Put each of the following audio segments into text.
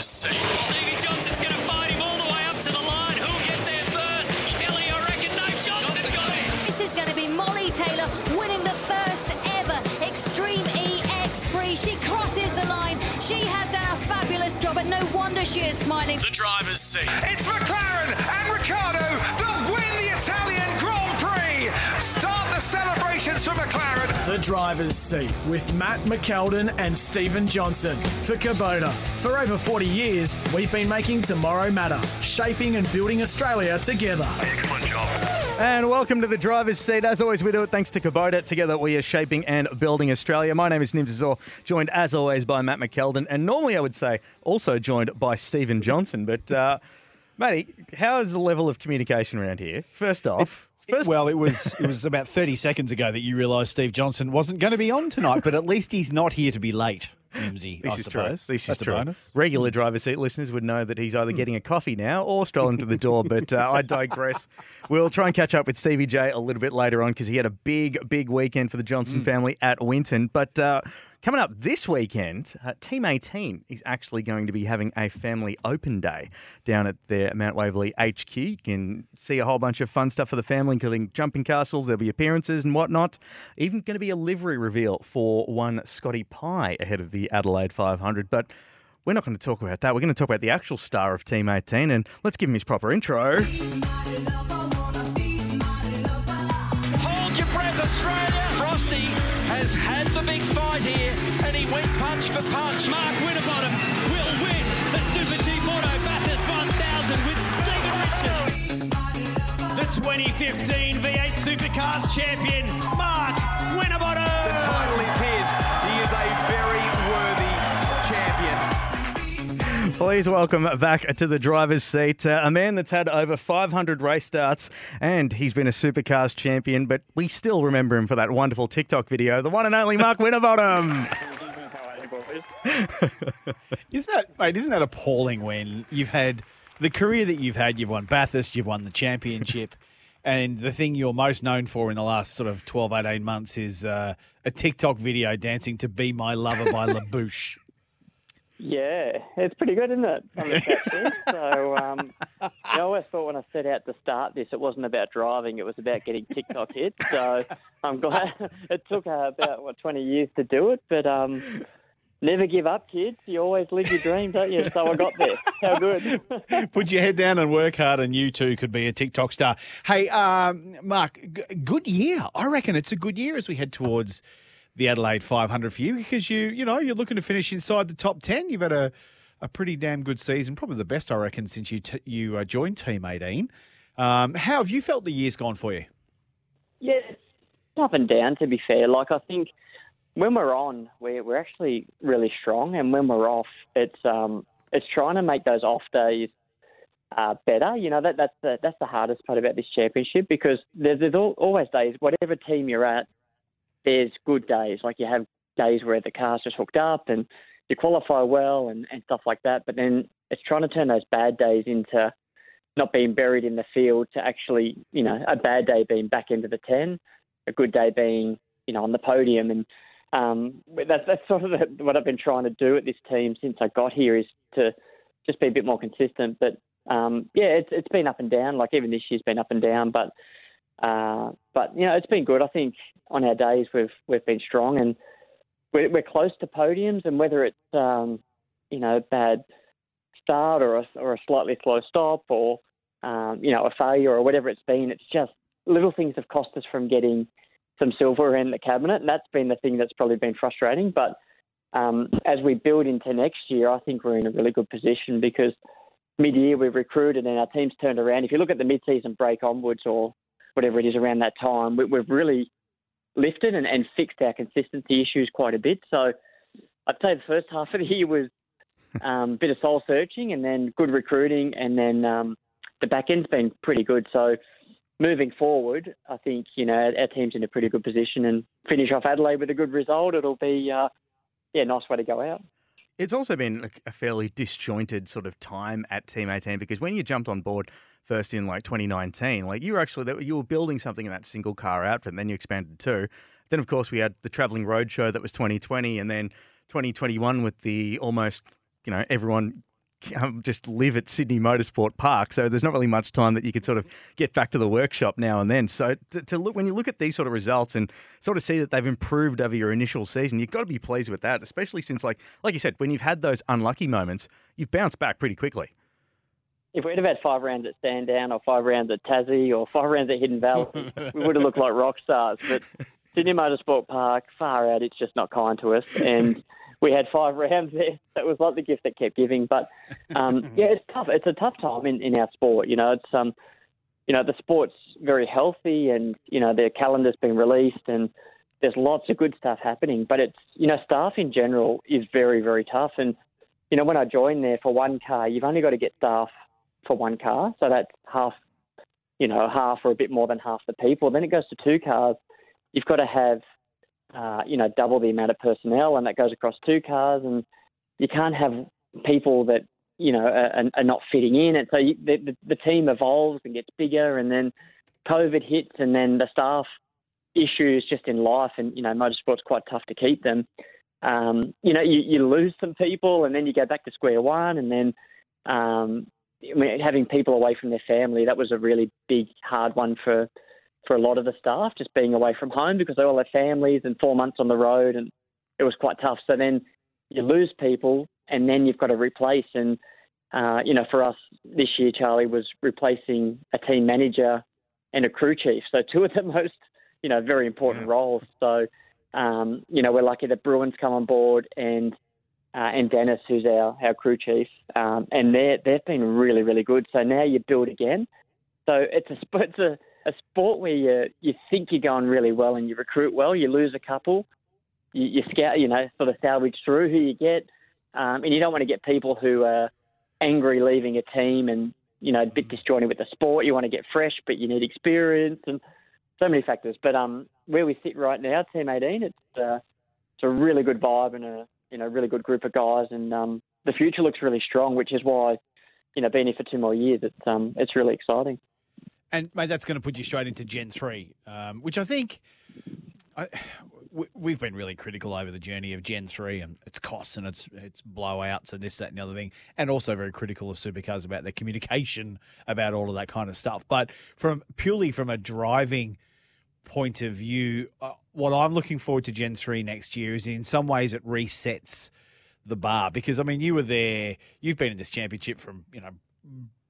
The driver's seat. Stevie Johnson's going to fight him all the way up to the line. Who'll get there first? Kelly, I reckon. No, Johnson got it. This is going to be Molly Taylor winning the first ever Extreme EX Prix. She crosses the line. She has done a fabulous job, and no wonder she is smiling. The driver's seat. It's McLaren and Ricciardo celebrations for McLaren. The driver's seat with Matt McKeldin and Stephen Johnson for Kubota. For over 40 years, we've been making tomorrow matter, shaping and building Australia together. And welcome to the driver's seat. As always, we do it thanks to Kubota. Together, we are shaping and building Australia. My name is Nims Azor, joined as always by Matt McKeldin, and normally I would say also joined by Stephen Johnson. But, uh, Matty, how is the level of communication around here? First off, first, Well, it was it was about 30 seconds ago that you realised Steve Johnson wasn't going to be on tonight, but at least he's not here to be late, This I is suppose. true. This That's is a true. bonus. Regular driver seat listeners would know that he's either getting a coffee now or strolling to the door, but uh, I digress. We'll try and catch up with Stevie J a little bit later on because he had a big, big weekend for the Johnson family at Winton. But uh, coming up this weekend, uh, Team 18 is actually going to be having a family open day down at their Mount Waverley HQ. You can see a whole bunch of fun stuff for the family, including jumping castles. There'll be appearances and whatnot. Even going to be a livery reveal for one Scotty Pye ahead of the Adelaide 500. But we're not going to talk about that. We're going to talk about the actual star of Team 18. And let's give him his proper intro. Hold your breath, Australia. And punch for punch. Mark Winterbottom will win the Super Cheap Auto Bathurst 1000 with Stephen Richards. The 2015 V8 Supercars champion, Mark Winterbottom. The title is his. He is a very worthy champion. Please welcome back to the driver's seat uh, a man that's had over 500 race starts and he's been a supercars champion, but we still remember him for that wonderful TikTok video, the one and only Mark Winterbottom. Isn't that, mate, isn't that appalling when you've had the career that you've had? You've won Bathurst, you've won the championship, and the thing you're most known for in the last sort of 12, 18 months is uh, a TikTok video dancing to Be My Lover by La Bouche. Yeah, it's pretty good, isn't it? On the catch so, um, I always thought when I set out to start this, it wasn't about driving; it was about getting TikTok hits. So, I'm glad it took uh, about what 20 years to do it, but um, never give up, kids. You always live your dream, don't you? So I got there. How good? Put your head down and work hard, and you too could be a TikTok star. Hey, um, Mark, g- good year. I reckon it's a good year as we head towards the Adelaide 500 for you because you, you know, you're looking to finish inside the top 10. You've had a, a pretty damn good season, probably the best I reckon since you t- you uh, joined Team 18. Um, how have you felt the year's gone for you? Yeah, up and down. To be fair, like I think when we're on, we're we're actually really strong, and when we're off, it's um it's trying to make those off days uh, better. You know that that's the that's the hardest part about this championship because there's, there's al- always days, whatever team you're at, there's good days. Like you have days where the car's just hooked up and you qualify well and, and stuff like that. But then it's trying to turn those bad days into not being buried in the field to actually, you know, a bad day being back into the 10, a good day being, you know, on the podium. And um, that's, that's sort of the, what I've been trying to do at this team since I got here is to just be a bit more consistent. But um, yeah, it's, it's been up and down. Like even this year's been up and down. But uh, but you know, it's been good. I think on our days we've we've been strong and we're, we're close to podiums. And whether it's um, you know a bad start or a, or a slightly slow stop or um, you know a failure or whatever it's been, it's just little things have cost us from getting some silver in the cabinet, and that's been the thing that's probably been frustrating. But um, as we build into next year, I think we're in a really good position because mid-year we've recruited and our team's turned around. If you look at the mid-season break onwards or whatever it is around that time, we, we've really lifted and, and fixed our consistency issues quite a bit. So I'd say the first half of the year was um, bit of soul searching, and then good recruiting, and then um, the back end's been pretty good. So moving forward, I think you know our, team's in a pretty good position, and finish off Adelaide with a good result. It'll be uh, yeah, nice way to go out. It's also been a fairly disjointed sort of time at Team 18 because when you jumped on board first in like 2019, like you were actually you were building something in that single car outfit, and then you expanded to. Then of course we had the traveling road show that was 2020, and then 2021 with the almost you know everyone um, just live at Sydney Motorsport Park, so there's not really much time that you could sort of get back to the workshop now and then. So to, to, look when you look at these sort of results and sort of see that they've improved over your initial season, you've got to be pleased with that, especially since like like you said, when you've had those unlucky moments, you've bounced back pretty quickly. If we'd have had five rounds at Sandown or five rounds at Tassie or five rounds at Hidden Valley, we would have looked like rock stars. But Sydney Motorsport Park, far out, it's just not kind to us. And we had five rounds there. That was like the gift that kept giving. But um, yeah, it's tough. It's a tough time in, in our sport. You know, it's um, you know, the sport's very healthy, and you know, their calendar's been released, and there's lots of good stuff happening. But it's you know, staff in general is very very tough. And you know, when I joined there for one car, you've only got to get staff for one car, so that's half. You know, half or a bit more than half the people. Then it goes to two cars. You've got to have uh, you know, double the amount of personnel, and that goes across two cars, and you can't have people that you know are, are not fitting in, and so you, the, the, team evolves and gets bigger, and then COVID hits, and then the staff issues just in life, and you know, motorsport's quite tough to keep them. Um, you know, you, you lose some people, and then you go back to square one, and then um, I mean, having people away from their family that was a really big, hard one for for a lot of the staff, just being away from home because they all have families and four months on the road, and it was quite tough. So then you lose people, and then you've got to replace. And uh, you know, for us this year, Charlie was replacing a team manager and a crew chief. So two of the most, you know, very important yeah. roles. So um, you know, we're lucky that Bruins come on board and. Uh, and Dennis, who's our, our crew chief, um, and they they've been really really good. So now you build again. So it's a it's a a sport where you you think you're going really well and you recruit well, you lose a couple, you, you scout, you know, sort of salvage through who you get, um, and you don't want to get people who are angry leaving a team and you know a bit disjointed with the sport. You want to get fresh, but you need experience and so many factors. But um, where we sit right now, Team 18, it's uh, it's a really good vibe and a you know really good group of guys, and um, the future looks really strong, which is why you know being here for two more years, it's um, it's really exciting. And mate, that's going to put you straight into Gen three, um, which I think I, we've been really critical over the journey of Gen three and its costs and its its blowouts and this, that, and the other thing, and also very critical of supercars about their communication about all of that kind of stuff. But from purely from a driving point of view, uh, what I'm looking forward to Gen three next year is in some ways it resets the bar because I mean you were there, you've been in this championship from you know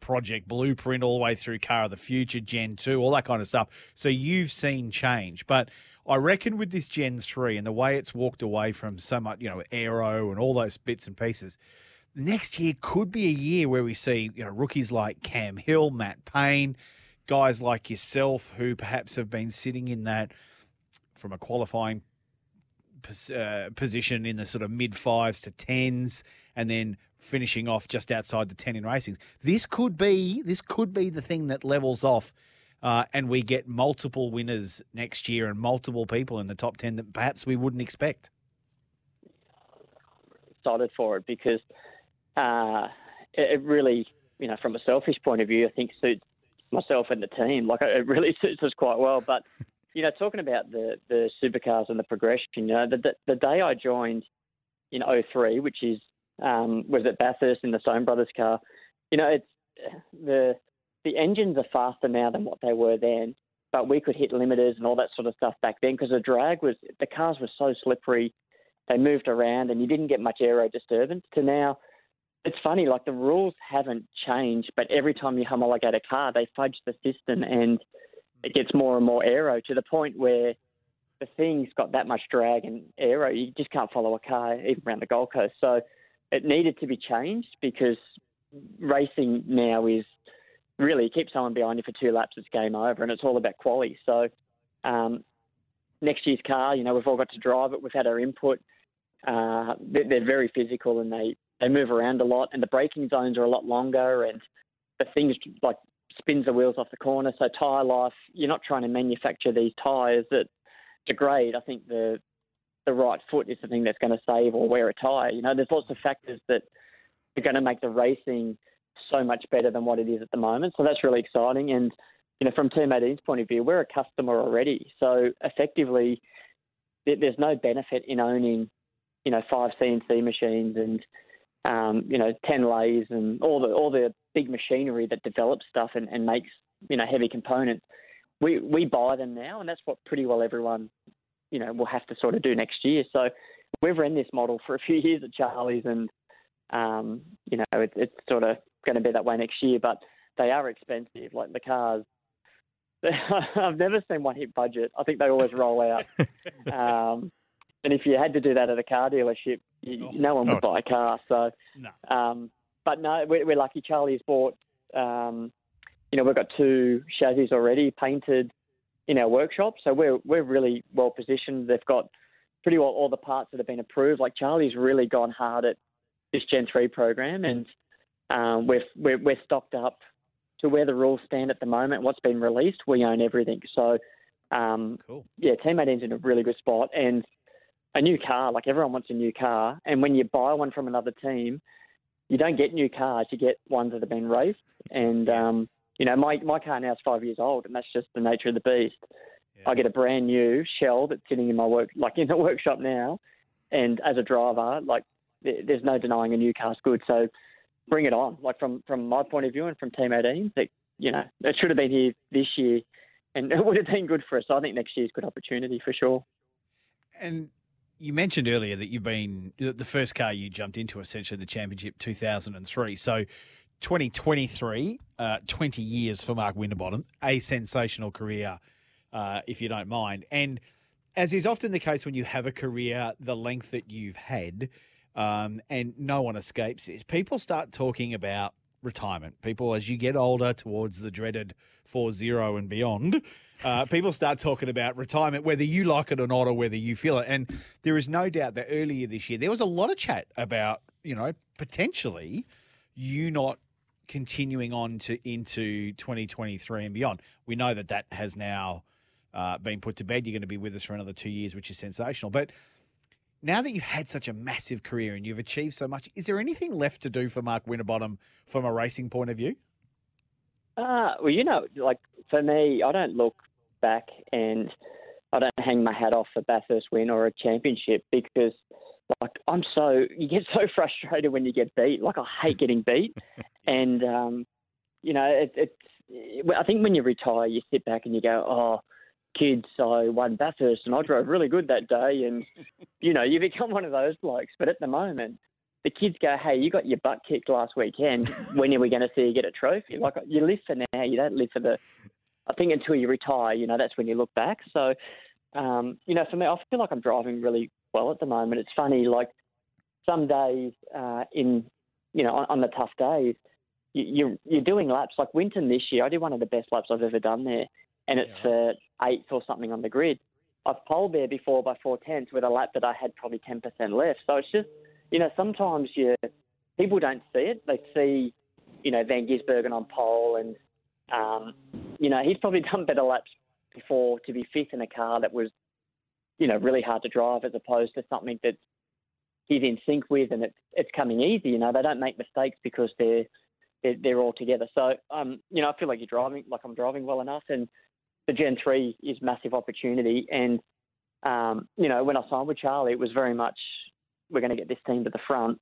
project blueprint all the way through car of the future gen 2 all that kind of stuff. So you've seen change. But i reckon with this gen 3 and the way it's walked away from so much you know aero and all those bits and pieces next year could be a year where we see you know rookies like cam hill matt payne guys like yourself who perhaps have been sitting in that from a qualifying uh, position in the sort of mid fives to tens and then finishing off just outside the 10 in racing. This could be this could be the thing that levels off uh, and we get multiple winners next year and multiple people in the top 10 that perhaps we wouldn't expect. Excited for it because uh, it really, you know, from a selfish point of view, I think suits myself and the team. Like it really suits us quite well. But you know, talking about the the supercars and the progression, you know, the the, the day I joined in 03, which is um, was at Bathurst in the Sohn Brothers car. You know, it's the the engines are faster now than what they were then, but we could hit limiters and all that sort of stuff back then because the drag was the cars were so slippery, they moved around and you didn't get much aero disturbance. To now, it's funny like the rules haven't changed, but every time you homologate a car, they fudge the system and it gets more and more aero to the point where the thing's got that much drag and aero, you just can't follow a car even around the Gold Coast. So it needed to be changed because racing now is really keep someone behind you for two laps, it's game over, and it's all about quality. So um, next year's car, you know, we've all got to drive it. We've had our input. Uh, they're, very physical and they they move around a lot, and the braking zones are a lot longer, and the things like spins the wheels off the corner. So tyre life, you're not trying to manufacture these tyres that degrade. I think the the right foot is the thing that's going to save or wear a tyre. You know, there's lots of factors that are going to make the racing so much better than what it is at the moment. So that's really exciting. And you know, from Team 18's point of view, we're a customer already. So effectively, there's no benefit in owning, you know, five CNC machines and um, you know, ten lathes and all the all the big machinery that develops stuff and, and makes you know heavy components. We we buy them now, and that's what pretty well everyone you know we'll have to sort of do next year. So we've run this model for a few years at Charlie's, and um, you know it, it's sort of going to be that way next year. But they are expensive, like the cars. I've never seen one hit budget. I think they always roll out. um, and if you had to do that at a car dealership, you, oh, no one would buy a car. So, no. Um, but no, we're, we're, lucky. Charlie's bought. Um, you know, we've got two chassis already painted in our workshop, so we're we're really well positioned. They've got pretty well all the parts that have been approved. Like Charlie's really gone hard at this Gen three program, and um, we're, we're we're stocked up to where the rules stand at the moment. What's been released, we own everything. So, um, cool. yeah, Team 18's in a really good spot, and a new car. Like everyone wants a new car, and when you buy one from another team, you don't get new cars. You get ones that have been raced, and yes. um, you know my my car now is five years old, and that's just the nature of the beast. Yeah. I get a brand new shell that's sitting in my work, like in the workshop now, and as a driver, like there's no denying a new car's good. So bring it on. Like from from my point of view and from Team 18, that you know it should have been here this year, and it would have been good for us. So I think next year's a good opportunity for sure. And you mentioned earlier that you've been the first car you jumped into essentially the championship 2003. So 2023, uh, 20 years for Mark Winterbottom, a sensational career, uh, if you don't mind. And as is often the case when you have a career the length that you've had, um, and no one escapes this, people start talking about retirement. People, as you get older towards the dreaded 4 0 and beyond, uh, people start talking about retirement, whether you like it or not, or whether you feel it. And there is no doubt that earlier this year, there was a lot of chat about, you know, potentially you not continuing on to into 2023 and beyond. We know that that has now uh, been put to bed. You're going to be with us for another two years, which is sensational. But now that you've had such a massive career and you've achieved so much, is there anything left to do for Mark Winterbottom from a racing point of view? Uh, well, you know, like for me, I don't look back and I don't hang my hat off a Bathurst win or a championship because, like, I'm so you get so frustrated when you get beat. Like, I hate getting beat, and um, you know, it, it's. I think when you retire, you sit back and you go, "Oh, kids, I won Bathurst and I drove really good that day," and you know, you become one of those blokes. But at the moment, the kids go, "Hey, you got your butt kicked last weekend. when are we going to see you get a trophy?" Like you live for now, you don't live for the I think until you retire, you know, that's when you look back. So, um, you know, for me, I feel like I'm driving really well at the moment. It's funny, like some days uh, in, you know, on, on the tough days, you, you're you're doing laps like Winton this year. I did one of the best laps I've ever done there, and it's yeah. uh, eighth or something on the grid. I've poled there before by four tenths with a lap that I had probably ten percent left. So it's just, you know, sometimes you people don't see it. They see, you know, Van Gisbergen on pole and um, you know, he's probably done better laps before to be fifth in a car that was, you know, really hard to drive as opposed to something that he's in sync with and it's it's coming easy. You know, they don't make mistakes because they're they're, they're all together. So, um, you know, I feel like you're driving like I'm driving well enough, and the Gen three is massive opportunity. And um, you know, when I signed with Charlie, it was very much we're going to get this team to the front,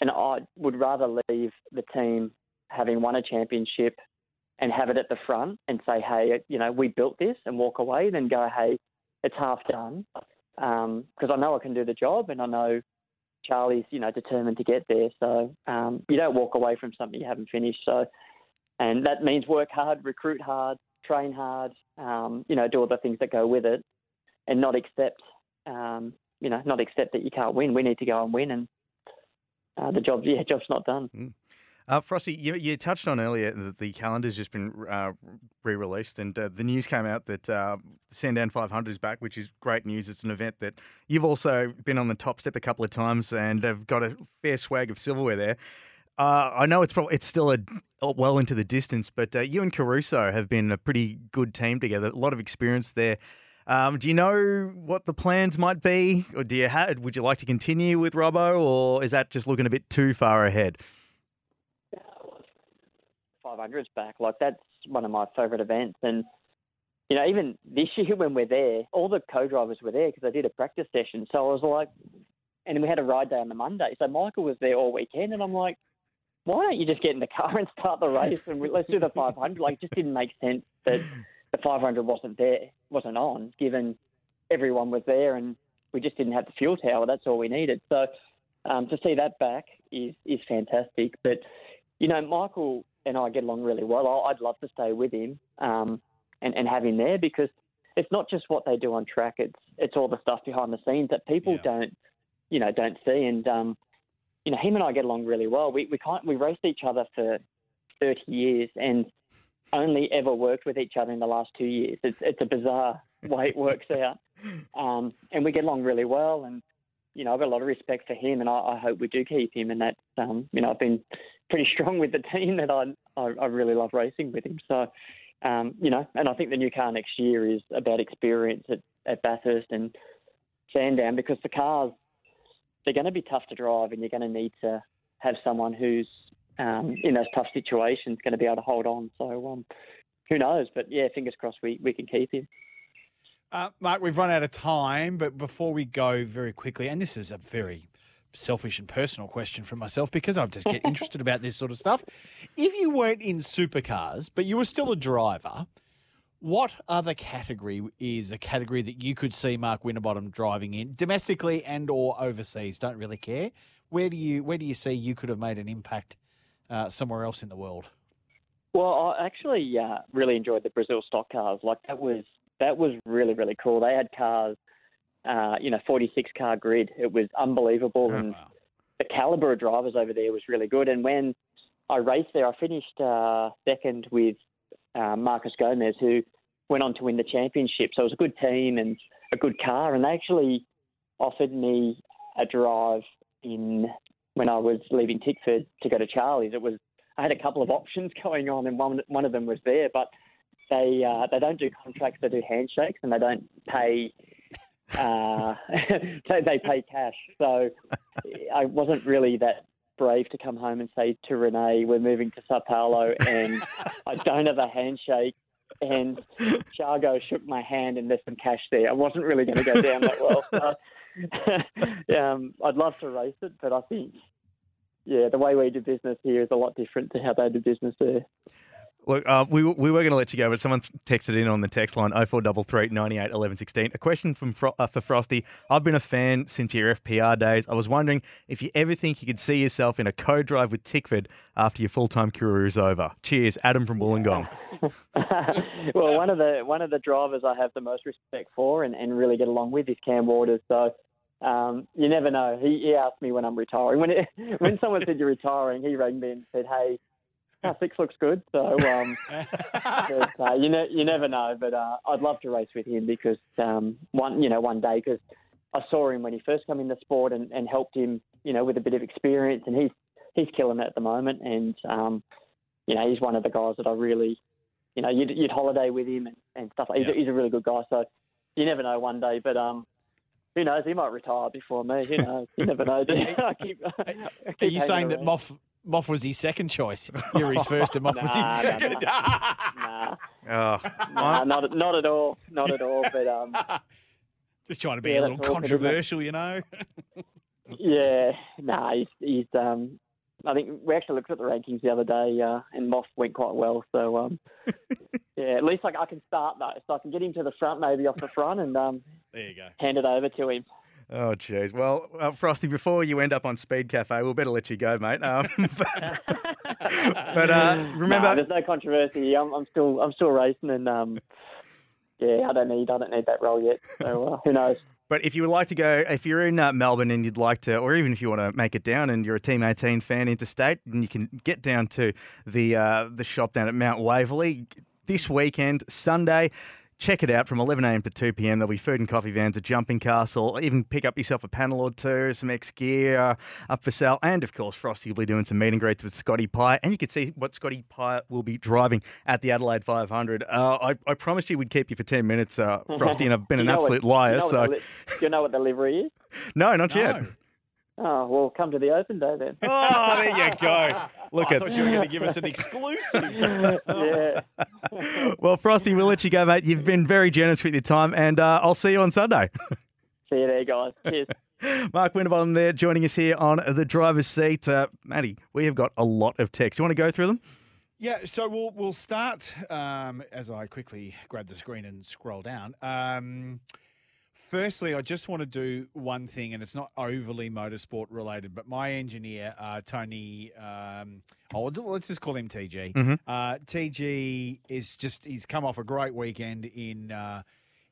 and I would rather leave the team having won a championship and have it at the front and say, hey, you know, we built this and walk away, than go, hey, it's half done. Because um, I know I can do the job and I know Charlie's, you know, determined to get there. So um, you don't walk away from something you haven't finished. So, and that means work hard, recruit hard, train hard, um, you know, do all the things that go with it and not accept, um, you know, not accept that you can't win. We need to go and win and uh, the job, yeah, job's not done. Mm. Uh, Frosty, you, you touched on earlier that the calendar's just been uh, re-released, and uh, the news came out that uh, Sandown 500 is back, which is great news. It's an event that you've also been on the top step a couple of times, and have got a fair swag of silverware there. Uh, I know it's probably it's still a well into the distance, but uh, you and Caruso have been a pretty good team together. A lot of experience there. Um, do you know what the plans might be, or do you have? Would you like to continue with Robbo, or is that just looking a bit too far ahead? 500s back. Like that's one of my favourite events. And you know, even this year when we're there, all the co-drivers were there because I did a practice session. So I was like, and we had a ride day on the Monday. So Michael was there all weekend, and I'm like, why don't you just get in the car and start the race and let's do the 500? Like, it just didn't make sense that the 500 wasn't there, wasn't on, given everyone was there and we just didn't have the fuel tower. That's all we needed. So um, to see that back is is fantastic. But you know, Michael and I get along really well. I'd love to stay with him um, and, and have him there because it's not just what they do on track. It's it's all the stuff behind the scenes that people yeah. don't, you know, don't see. And um, you know, him and I get along really well. We we can't we raced each other for thirty years and only ever worked with each other in the last two years. It's it's a bizarre way it works out. Um, and we get along really well. And you know, I've got a lot of respect for him, and I, I hope we do keep him. And that, um, you know, I've been pretty strong with the team that I, I, I really love racing with him. So, um, you know, and I think the new car next year is about experience at, at Bathurst and Sandown because the cars they're going to be tough to drive, and you're going to need to have someone who's um, in those tough situations going to be able to hold on. So, um, who knows? But yeah, fingers crossed we, we can keep him. Uh, Mark, we've run out of time, but before we go very quickly, and this is a very selfish and personal question from myself because I just get interested about this sort of stuff. If you weren't in supercars, but you were still a driver, what other category is a category that you could see Mark Winterbottom driving in, domestically and or overseas? Don't really care. Where do you where do you see you could have made an impact uh, somewhere else in the world? Well, I actually uh, really enjoyed the Brazil stock cars. Like that was that was really really cool. They had cars, uh, you know, 46 car grid. It was unbelievable, oh, and wow. the caliber of drivers over there was really good. And when I raced there, I finished uh, second with uh, Marcos Gomes, who went on to win the championship. So it was a good team and a good car, and they actually offered me a drive in when I was leaving Tickford to go to Charlie's. It was I had a couple of options going on, and one one of them was there, but they uh, they don't do contracts; they do handshakes, and they don't pay. Uh, they pay cash. So I wasn't really that brave to come home and say to Renee, "We're moving to Sao Paulo, and I don't have a handshake." And Chargo shook my hand, and there's some cash there. I wasn't really going to go down that well. So, um, I'd love to race it, but I think, yeah, the way we do business here is a lot different to how they do business there. Look, uh, we, we were going to let you go, but someone's texted in on the text line 0433 98 11 16. A question from Fro- uh, for Frosty. I've been a fan since your FPR days. I was wondering if you ever think you could see yourself in a co drive with Tickford after your full time career is over. Cheers, Adam from Wollongong. well, one of the one of the drivers I have the most respect for and, and really get along with is Cam Waters. So um, you never know. He, he asked me when I'm retiring. When it, when someone said you're retiring, he rang me and said, "Hey, six looks good. So um, but, uh, you know, you never know. But uh, I'd love to race with him because um, one, you know, one day because I saw him when he first came in the sport and, and helped him, you know, with a bit of experience, and he's he's killing it at the moment. And um, you know, he's one of the guys that I really, you know, you'd, you'd holiday with him and, and stuff. He's, yeah. he's a really good guy. So you never know one day, but um, who knows? He might retire before me. Who knows? You never know. I keep Are you saying around. that Moff Moff was his second choice. You're his first, and Moff nah, was his second. Nah, nah. oh. nah not not at all, not at all. But um, just trying to be yeah, a little controversial, you know. yeah, nah, he's, he's um, I think we actually looked at the rankings the other day, uh, and Moff went quite well. So um, yeah, at least like I can start though, so I can get him to the front, maybe off the front, and um, there you go, hand it over to him. Oh, jeez. Well, uh, Frosty, before you end up on Speed Cafe, we'll better let you go, mate. Um, but, but uh, remember, no, there's no controversy. I'm, I'm, still, I'm still racing, and um, yeah, I don't need, I don't need that role yet. So uh, who knows? But if you would like to go, if you're in uh, Melbourne and you'd like to, or even if you want to make it down and you're a Team 18 fan interstate, and you can get down to the uh, the shop down at Mount Waverley this weekend, Sunday. Check it out from 11am to 2pm. There'll be food and coffee vans at Jumping Castle. Even pick up yourself a panel or two, some X gear uh, up for sale. And of course, Frosty will be doing some meet and greets with Scotty Pye. And you can see what Scotty Pye will be driving at the Adelaide 500. Uh, I, I promised you we'd keep you for 10 minutes, uh, Frosty, and I've been an know what- absolute liar. you know so, the li- do you know what the livery is? no, not yet. Oh, well, come to the open day then. Oh, there you go. Look I at thought you were going to give us an exclusive. yeah. Well, Frosty, we'll let you go, mate. You've been very generous with your time, and uh, I'll see you on Sunday. See you there, guys. Cheers. Mark Winterbottom there joining us here on the driver's seat. Uh, Matty, we have got a lot of text. You want to go through them? Yeah, so we'll we'll start um, as I quickly grab the screen and scroll down. Um, firstly, I just want to do one thing, and it's not overly motorsport related, but my engineer uh, Tony, um, oh, let's just call him TG. Mhm. Uh, TG is just he's come off a great weekend in. Uh,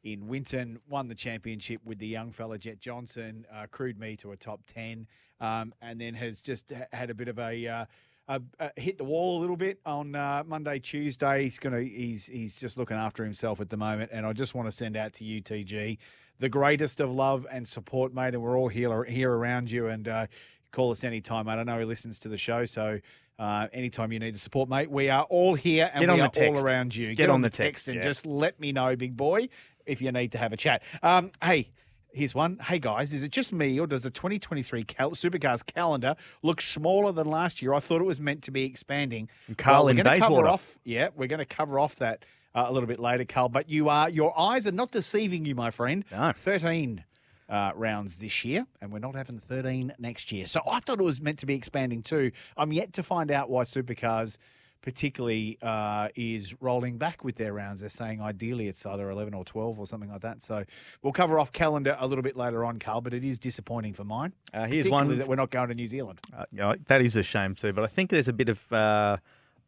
in Winton, won the championship with the young fella Jett Johnson, uh, crewed me to a top ten, um, and then has just ha- had a bit of a uh, uh, uh, hit the wall a little bit on uh, Monday, Tuesday. He's gonna he's he's just looking after himself at the moment, and I just want to send out to you, TG, the greatest of love and support, mate. And we're all here here around you, and uh, call us anytime, mate. I know he listens to the show, so. Uh, anytime you need to support, mate, we are all here and Get we on the are text. all around you. Get on the text, text and yeah. just let me know, big boy, if you need to have a chat. Um, hey, here's one. Hey guys, is it just me or does the 2023 cal- Supercars calendar look smaller than last year? I thought it was meant to be expanding. And Carl we're in Bayswater. off. Yeah, we're going to cover off that uh, a little bit later, Carl. But you are your eyes are not deceiving you, my friend. No. 13 uh, rounds this year, and we're not having 13 next year. So I thought it was meant to be expanding too. I'm yet to find out why Supercars particularly uh, is rolling back with their rounds. They're saying ideally it's either 11 or 12 or something like that. So we'll cover off calendar a little bit later on, Carl, but it is disappointing for mine. Uh, here's one- that we're not going to New Zealand. Uh, you know, that is a shame too, but I think there's a bit of uh,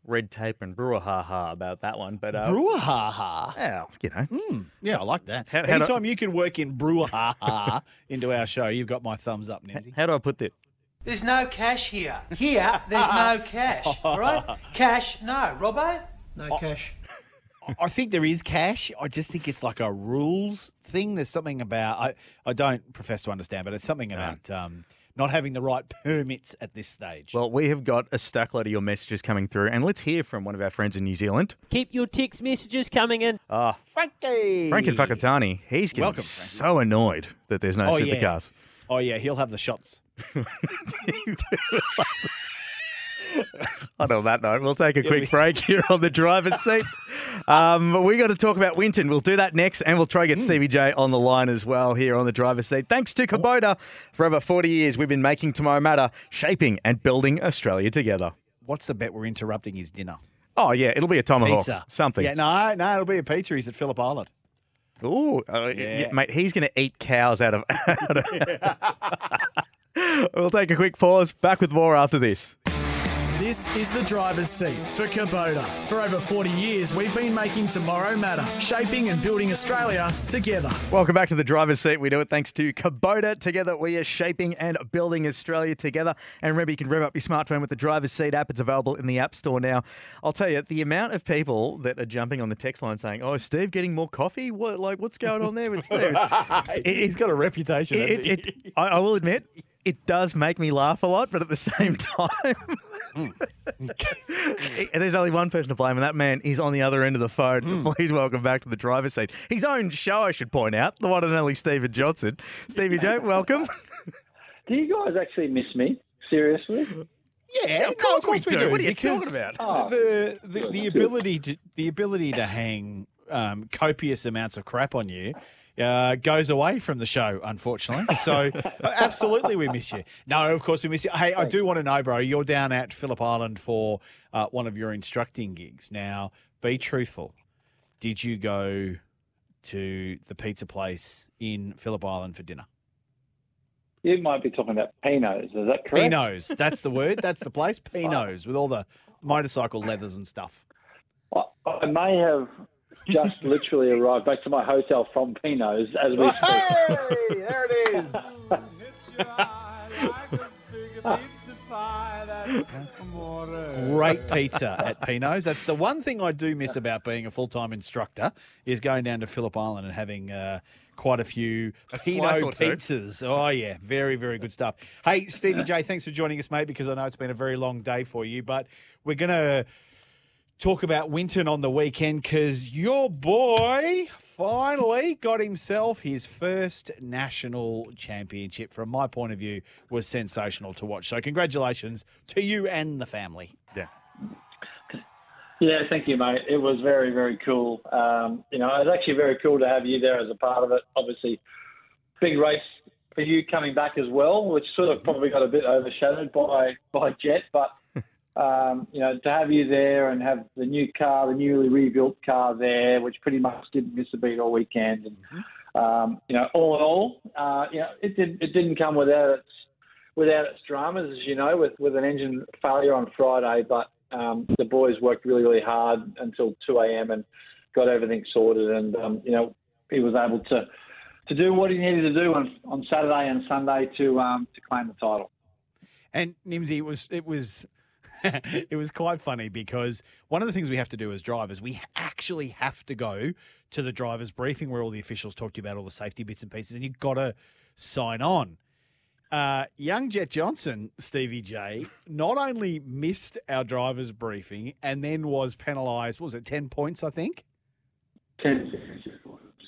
red tape and brouhaha about that one. But uh, Brouhaha. well, you know, Yeah, I like that. How- how do- Anytime you can work in brouhaha into our show, you've got my thumbs up, Nancy. how do I put this? There's no cash here. Here, there's no cash. All right? Cash, no. Robbo? No cash. I think there is cash. I just think it's like a rules thing. There's something about I, I don't profess to understand, but it's something about um, not having the right permits at this stage. Well, we have got a stack load of your messages coming through, and let's hear from one of our friends in New Zealand. Keep your text messages coming in. Ah, Frankie, Frank and Fakatani. He's getting Welcome, so annoyed that there's no Oh, yeah. supercars. Oh yeah, he'll have the shots. And on that note, we'll take a quick break here on the driver's seat. Um, we got to talk about Winton. We'll do that next, and we'll try to Hmm. get Stevie J on the line as well here on the driver's seat. Thanks to Kubota. For over 40 years, we've been making tomorrow matter, shaping and building Australia together. What's the bet we're interrupting his dinner? Oh, yeah, it'll be a tomahawk. Pizza. Something. Yeah, no, no, it'll be a pizza. He's at Phillip Island. Ooh, uh, Yeah. yeah, mate, he's going to eat cows out of. out of- we'll take a quick pause. Back with more after this. This is the driver's seat for Kubota. For over 40 years, we've been making tomorrow matter, shaping and building Australia together. Welcome back to the driver's seat. We do it thanks to Kubota. Together, we are shaping and building Australia together. And remember, you can rev up your smartphone with the driver's seat app. It's available in the App Store now. I'll tell you, the amount of people that are jumping on the text line saying, "Oh, is Steve getting more coffee? What, like, what's going on there with Steve?" He's got a reputation. It, it, it, I, I will admit, it does make me laugh a lot, but at the same hmm. time, hmm. there's only one person to blame, and that man is on the other end of the phone. Hmm. Please welcome back to the driver's seat. His own show, I should point out, the one and only Stephen Johnson. Stevie J, welcome. Do you guys actually miss me? Seriously? Yeah, of no, course we do. What are you because talking about? Oh. The the, the ability to the ability to hang um, copious amounts of crap on you. Uh, goes away from the show, unfortunately. So, absolutely, we miss you. No, of course, we miss you. Hey, I do want to know, bro. You're down at Phillip Island for uh, one of your instructing gigs. Now, be truthful. Did you go to the pizza place in Phillip Island for dinner? You might be talking about Pinos, is that correct? Pinos. That's the word. That's the place. Pinos with all the motorcycle leathers and stuff. I, I may have just literally arrived back to my hotel from Pino's as we speak. Hey, there it is. Great pizza at Pino's. That's the one thing I do miss about being a full time instructor is going down to Phillip Island and having uh, quite a few A Pino slice two. pizzas. Oh yeah, very very good stuff. Hey Stevie J, thanks for joining us, mate. Because I know it's been a very long day for you, but we're gonna talk about Winton on the weekend because your boy finally got himself his first national championship. From my point of view, was sensational to watch. So congratulations to you and the family. Yeah. Yeah, thank you, mate. It was very, very cool. Um, you know, it was actually very cool to have you there as a part of it. Obviously, big race for you coming back as well, which sort of probably got a bit overshadowed by by Jett. But um, you know, to have you there and have the new car, the newly rebuilt car there, which pretty much didn't miss a beat all weekend, and um, you know, all in all, uh, you know, it did it didn't come without its without its dramas, as you know, with with an engine failure on Friday, but um, the boys worked really, really hard until 2 a.m. and got everything sorted. And um, you know, he was able to to do what he needed to do on, on Saturday and Sunday to um, to claim the title. And Nimsy, it was it was it was quite funny because one of the things we have to do as drivers, we actually have to go to the drivers' briefing where all the officials talk to you about all the safety bits and pieces, and you've got to sign on. Uh, young Jett Johnson, Stevie J, not only missed our drivers' briefing and then was penalised, was it? Ten points, I think.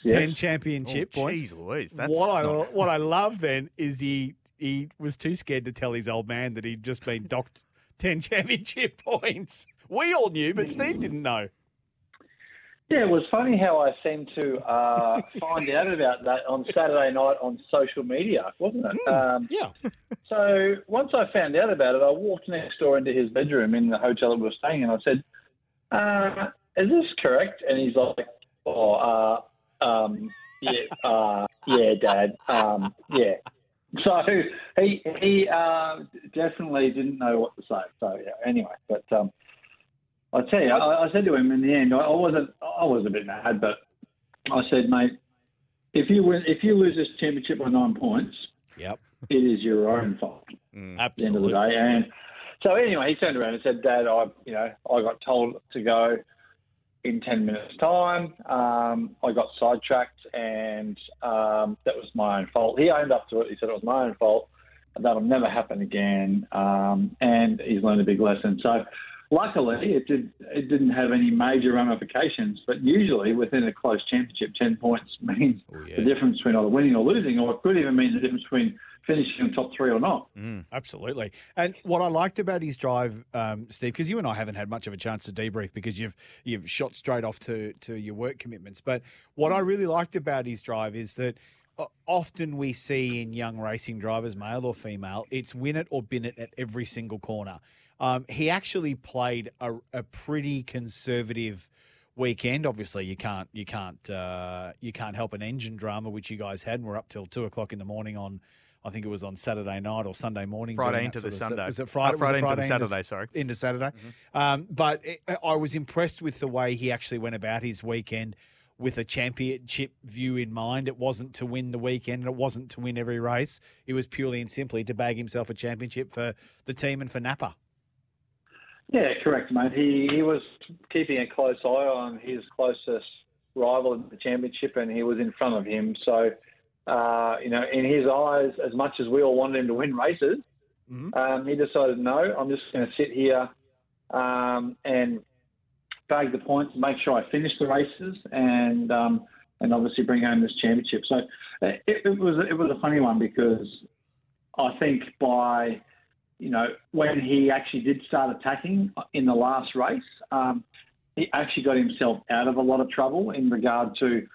10 championship Oh, points. geez Louise, that's what I not- what I love then is he he was too scared to tell his old man that he'd just been docked ten championship points. We all knew, but Steve didn't know. Yeah, it was funny how I seemed to uh, find out about that on Saturday night on social media, wasn't it? Um, yeah. So once I found out about it, I walked next door into his bedroom in the hotel that we were staying in. I said, uh, "Is this correct?" And he's like, "Oh, uh, um, yeah, uh, yeah, Dad, um, yeah." So he he uh, definitely didn't know what to say. So yeah, anyway, but um, I tell you, I, I said to him in the end, I, I wasn't, I was a bit mad, but I said, mate, if you win, if you lose this championship by nine points, Yep. it is your own fault at the end of the day. And so anyway, he turned around and said, Dad, I, you know, I got told to go in 10 minutes time. Um, I got sidetracked and um, that was my own fault. He owned up to it. He said it was my own fault. That'll never happen again. Um, and he's learned a big lesson. So luckily it did, it didn't have any major ramifications, but usually within a close championship, 10 points means the difference between either winning or losing, or it could even mean the difference between finishing in top three or not. Absolutely. And what I liked about his drive, um, Steve, because you and I haven't had much of a chance to debrief because you've you've shot straight off to to your work commitments. But what I really liked about his drive is that often we see in young racing drivers, male or female, it's win it or bin it at every single corner. Um, he actually played a, a pretty conservative weekend. Obviously, you can't you can't uh, you can't help an engine drama, which you guys had. And we're up till two o'clock in the morning on. I think it was on Saturday night or Sunday morning. Friday into the of- Sunday. Was it Uh, Friday? was it Friday into the Friday Saturday, sorry. Into Saturday. Um, but it, I was impressed with the way he actually went about his weekend with a championship view in mind. It wasn't to win the weekend and it wasn't to win every race. It was purely and simply to bag himself a championship for the team and for Napa. Yeah, correct, mate. He he was keeping a close eye on his closest rival in the championship, and he was in front of him. So, uh, you know, in his eyes, as much as we all wanted him to win races, um, he decided, no, I'm just going to sit here um, and bag the points, make sure I finish the races, and um, and obviously bring home this championship. So uh, it, it was it was a funny one because I think by you know, when he actually did start attacking in the last race, um, he actually got himself out of a lot of trouble in regard to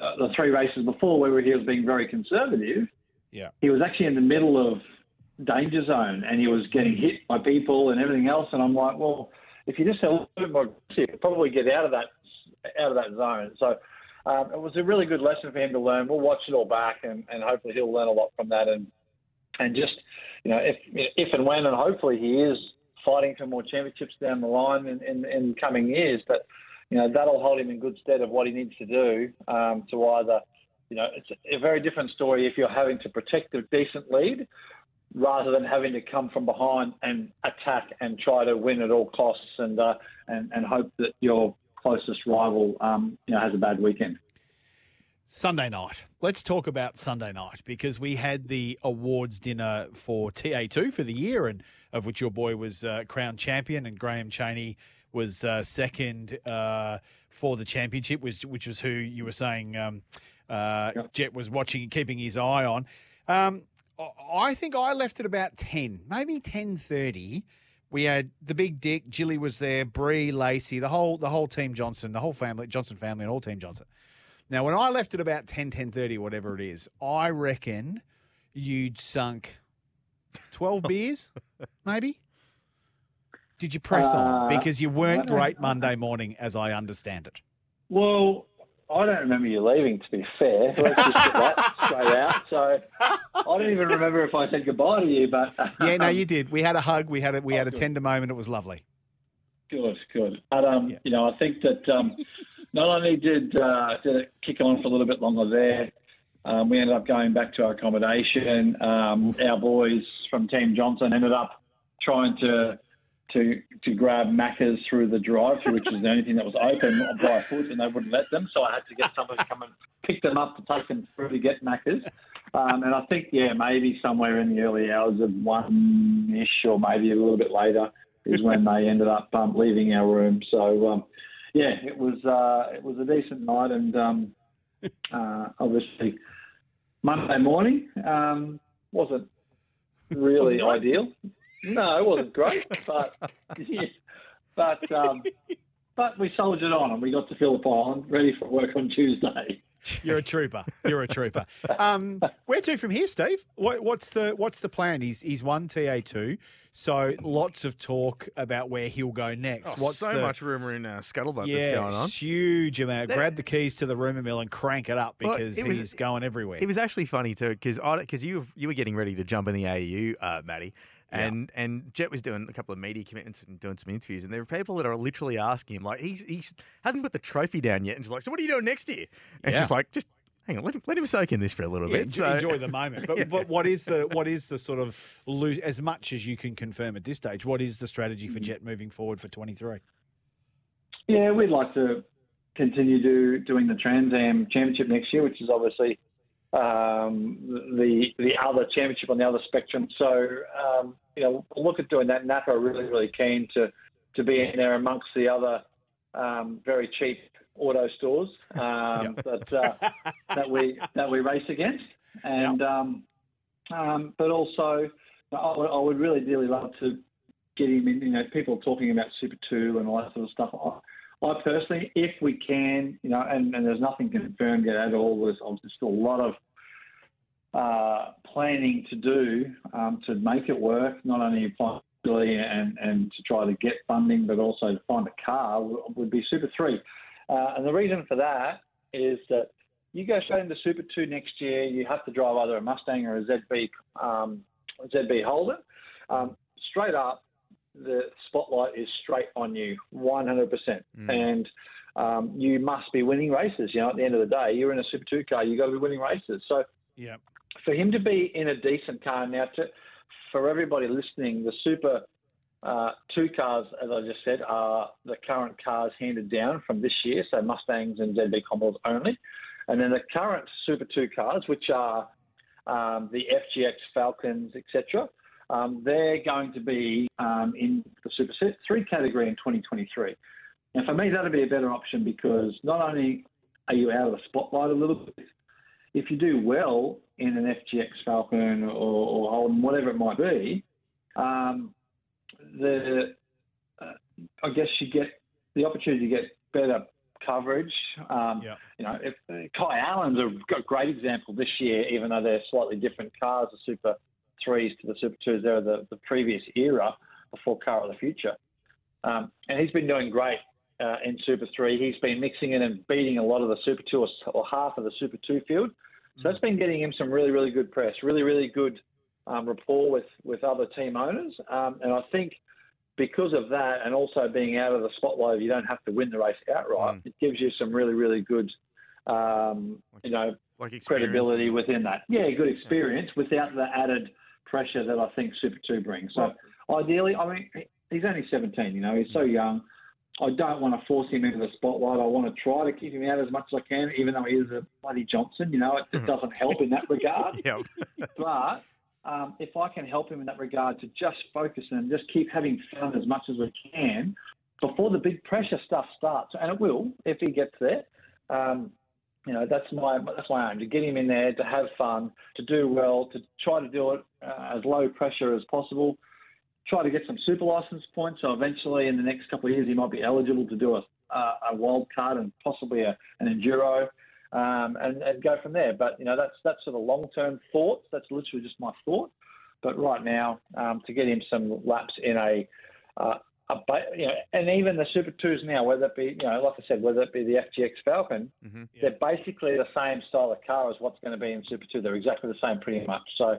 uh, the three races before where he was being very conservative. Yeah. He was actually in the middle of danger zone and he was getting hit by people and everything else. And I'm like, well, if you just a little bit more you'll probably get out of that out of that zone. So um, it was a really good lesson for him to learn. We'll watch it all back and, and hopefully he'll learn a lot from that and and just you know if if and when and hopefully he is fighting for more championships down the line in, in, in coming years. But you know, that'll hold him in good stead of what he needs to do um, to either, you know, it's a very different story if you're having to protect a decent lead rather than having to come from behind and attack and try to win at all costs and uh, and, and hope that your closest rival, um, you know, has a bad weekend. Sunday night. Let's talk about Sunday night because we had the awards dinner for TA2 for the year, and of which your boy was uh, crowned champion, and Graham Cheney was uh, second uh, for the championship, which which was who you were saying um, uh, Jett was watching and keeping his eye on. Um, I- I think I left at about ten, maybe ten thirty. We had the big Dick, Jilly was there, Bree, Lacey, the whole the whole team Johnson, the whole family, Johnson family, and all team Johnson. Now, when I left at about 10, 10.30, whatever it is, I reckon you'd sunk 12 beers, maybe? Did you press on? Uh, Because you weren't great Monday morning, as I understand it. Well, I don't remember you leaving. To be fair, let's just get that straight out. So I don't even remember if I said goodbye to you, but Yeah, no, you did. We had a hug. We had a, we had a tender moment. It was lovely. Good, good. But um, you know, I think that um, not only did uh, did it kick on for a little bit longer there, um, we ended up going back to our accommodation. Um, our boys from Team Johnson ended up trying to to to grab Macca's through the drive-through, which was the only thing that was open by foot, and they wouldn't let them. So I had to get someone to come and pick them up to take them through to get Macca's. Um, and I think, yeah, maybe somewhere in the early hours of one-ish or maybe a little bit later is when they ended up um, leaving our room. So, um, yeah, it was uh, it was a decent night, and um, uh, obviously Monday morning um, wasn't really ideal. No, it wasn't great, but yeah, but um, but we soldiered on, and we got to Phillip Island ready for work on Tuesday. You're a trooper. You're a trooper. Um, where to from here, Steve? What, what's the what's the plan? He's he's won TA two, so lots of talk about where he'll go next. Oh, what's so the, much rumour in uh, Scuttlebutt yeah, that's going on. huge amount. Grab the keys to the rumour mill and crank it up Well, because it was- he's going everywhere. It was actually funny too because because you you were getting ready to jump in the AU, uh, Matty, and and Jett was doing a couple of media commitments and doing some interviews, and there are people that are literally asking him like he's he's hasn't put the trophy down yet, and she's like, so what are you doing next year? And Yeah. she's like, just hang on, let him, let him soak in this for a little Yeah, bit. enjoy, So- enjoy the moment. But, Yeah. but what is the what is the sort of lo- as much as you can confirm at this stage? What is the strategy for mm-hmm. Jett moving forward for twenty three? Yeah, we'd like to continue do, doing the Trans Am Championship next year, which is obviously um, the the other championship on the other spectrum. So um, you know, look at doing that. NAPA are really really keen to to be in there amongst the other um, very cheap auto stores um, that uh, that we that we race against, and um, um, but also I would, I would really dearly love to get him in. You know, people talking about Super Two and all that sort of stuff. I, personally, if we can, you know, and, and there's nothing confirmed yet at all. There's obviously still a lot of uh, planning to do um, to make it work. Not only financially and and to try to get funding, but also to find a car would, be Super Three. Uh, and the reason for that is that you go straight into Super 2 next year, you have to drive either a Mustang or a ZB, um, ZB Holden. Um, straight up, the spotlight is straight on you, 100%. And um, you must be winning races. You know, at the end of the day, you're in a Super 2 car, you've got to be winning races. So Yeah. for him to be in a decent car now, to, for everybody listening, the Super uh, two cars, as I just said, are the current cars handed down from this year, so Mustangs and ZB Commodores only. And then the current Super 2 cars, which are um, the FGX Falcons, etc., um, they're going to be um, in the Super 3 category in 2023. And for me, that'd be a better option because not only are you out of the spotlight a little bit, if you do well in an FGX Falcon or, or Holden, whatever it might be, um, the uh, I guess you get the opportunity to get better coverage. Um, You know, if uh, Kai Allen's a great example this year, even though they're slightly different cars, the Super Threes to the Super Twos. They're the, the previous era before Car of the Future, um, and he's been doing great. Uh, in Super 3, he's been mixing in and beating a lot of the Super 2 or, or half of the Super 2 field. So that's been getting him some really, really good press, really, really good um, rapport with, with other team owners. Um, and I think because of that, and also being out of the spotlight, you don't have to win the race outright. It gives you some really, really good, um, you know, like credibility within that. Yeah, good experience without the added pressure that I think Super Two brings. So ideally, I mean, he's only 17. You know, he's so young. I don't want to force him into the spotlight. I want to try to keep him out as much as I can, even though he is a bloody Johnson. You know, it just doesn't help in that regard. But um, if I can help him in that regard to just focus and just keep having fun as much as we can before the big pressure stuff starts, and it will if he gets there. Um, you know, that's my that's my aim to get him in there, to have fun, to do well, to try to do it uh, as low pressure as possible. Try to get some super license points, so eventually in the next couple of years he might be eligible to do a a wild card and possibly a, an enduro, um, and, and go from there. But you know, that's that's sort of long term thoughts. That's literally just my thought. But right now, um, to get him some laps in a uh, a, you know, and even the Super Twos now, whether it be, you know, like I said, whether it be the FGX Falcon, Mm-hmm. they're basically the same style of car as what's going to be in Super Two. They're exactly the same, pretty much. So,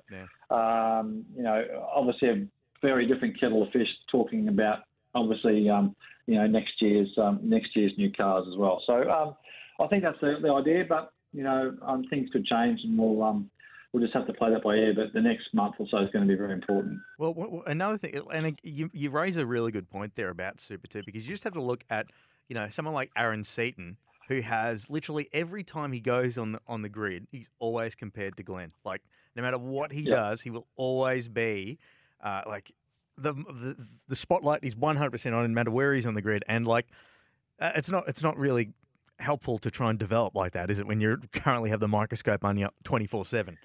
um, you know, obviously a very different kettle of fish. Talking about obviously, um, you know, next year's um, next year's new cars as well. So, um, I think that's the, the idea. But you know, um, things could change, and we'll um, we'll just have to play that by ear. But the next month or so is going to be very important. Well, w- w- another thing, and you, you raise a really good point there about Super 2 because you just have to look at, you know, someone like Aaron Seton, who has literally every time he goes on the, on the grid, he's always compared to Glenn. Like, no matter what he Yeah. does, he will always be uh, like, the, the the spotlight is 100% on him, no matter where he's on the grid. And like, uh, it's not it's not really helpful to try and develop like that, is it? When you currently have the microscope on you 24 7.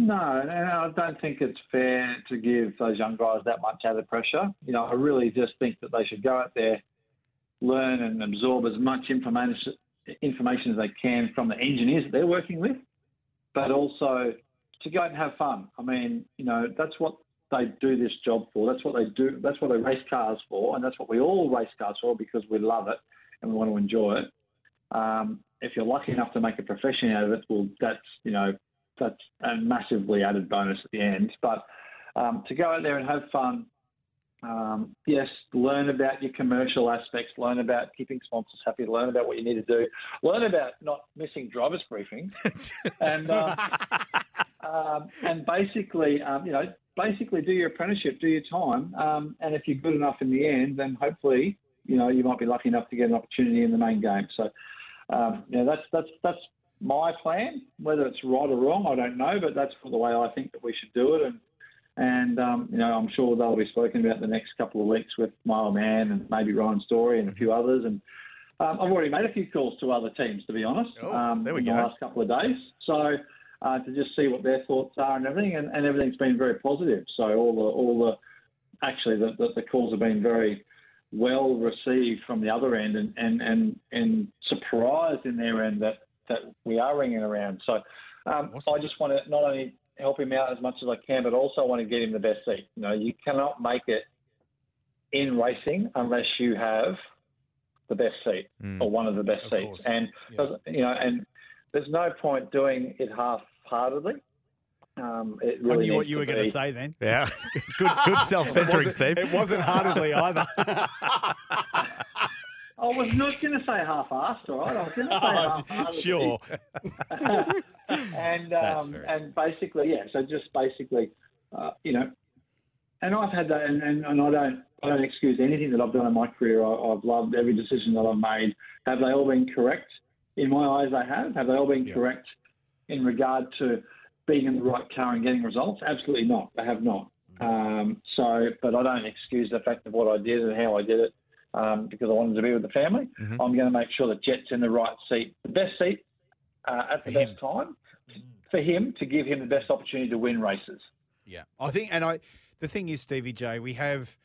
No, and I don't think it's fair to give those young guys that much added pressure. You know, I really just think that they should go out there, learn and absorb as much information information as they can from the engineers that they're working with, but also to go out and have fun. I mean, you know, that's what they do this job for. That's what they do. That's what they race cars for, and that's what we all race cars for because we love it and we want to enjoy it. Um, if you're lucky enough to make a profession out of it, well, that's you know that's a massively added bonus at the end. But um, to go out there and have fun, um, yes, learn about your commercial aspects, learn about keeping sponsors happy, learn about what you need to do, learn about not missing drivers briefing, and um, um, and basically, um, you know, basically do your apprenticeship, do your time, um, and if you're good enough in the end, then hopefully, you know, you might be lucky enough to get an opportunity in the main game. So, um, you that's that's that's my plan. Whether it's right or wrong, I don't know, but that's the way I think that we should do it. And and um, you know, I'm sure they'll be spoken about the next couple of weeks with my old man and maybe Ryan Story and a few others. And um, I've already made a few calls to other teams, to be honest, Oh, um, there we in go. the last couple of days. So uh, to just see what their thoughts are and everything, and, and everything's been very positive. So all the all the actually the, the, the calls have been very well received from the other end, and and and, and surprised in their end that that we are ringing around. So um, I just want to not only help him out as much as I can, but also want to get him the best seat. You know, you cannot make it in racing unless you have the best seat Mm. or one of the best Of seats. course. And you know, and there's no point doing it half-heartedly. Um, it I knew what you were going to be- say then. Yeah. good good self centering, It Steve. It wasn't heartedly either. I was not going to say half-assed, all right? I was going to say half-heartedly. sure. and um, and basically, yeah. So just basically, uh, you know, and I've had that, and, and, and I don't I don't excuse anything that I've done in my career. I, I've loved every decision that I've made. Have they all been correct? In my eyes, they have. Have they all been correct in regard to being in the right car and getting results? Absolutely not. They have not. Um, so, but I don't excuse the fact of what I did and how I did it um, because I wanted to be with the family. Mhm. I'm going to make sure that Jett's in the right seat, the best seat uh, at the best time for him to give him the best opportunity to win races. Yeah, I think, and I, the thing is, Stevie J, we have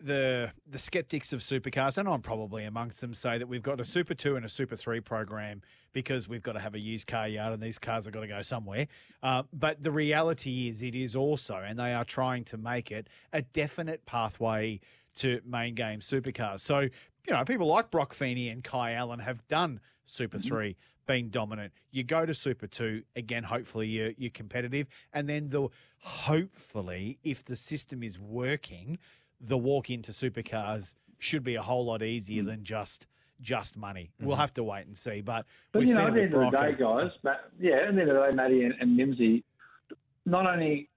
the the skeptics of supercars, and I'm probably amongst them, say that we've got a Super Two and a Super Three program because we've got to have a used car yard, and these cars have got to go somewhere. Uh, but the reality is, it is also, and they are trying to make it a definite pathway to main game supercars. So you know, people like Brock Feeney and Kai Allen have done Super mm-hmm. Three being dominant. You go to Super Two again. Hopefully, you're, you're competitive, and then the hopefully, if the system is working, the walk into supercars should be a whole lot easier mm. than just just money. We'll mm-hmm. have to wait and see. But, But we've you know, seen at it the end of the day, guys, but, yeah, at the end of the day, Matty and, and Mimsy, not only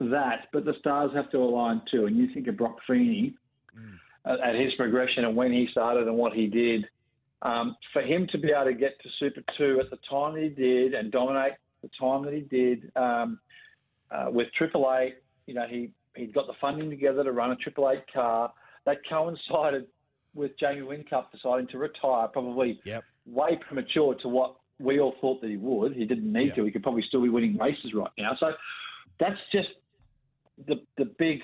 that, but the stars have to align too. And you think of Brock Feeney Mm. at, at his progression and when he started and what he did. Um, for him to be able to get to Super 2 at the time that he did and dominate the time that he did um, uh, with Triple Eight, you know, he, he'd got the funding together to run a Triple Eight car. That coincided with Jamie Whincup deciding to retire, probably Yep. way premature to what we all thought that he would. He didn't need to. He could probably still be winning races right now. So that's just the the big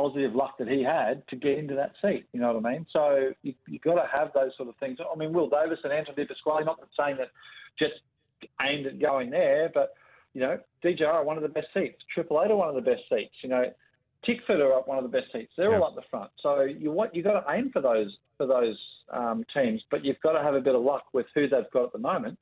positive luck that he had to get into that seat. You know what I mean? So you you got to have those sort of things. I mean, Will Davis and Anton De Pasquale. Not saying that just aimed at going there, but you know, DJR are one of the best seats. Triple Eight are one of the best seats. You know, Tickford are up one of the best seats. They're all up the front. So you want you got to aim for those for those um, teams, but you've got to have a bit of luck with who they've got at the moment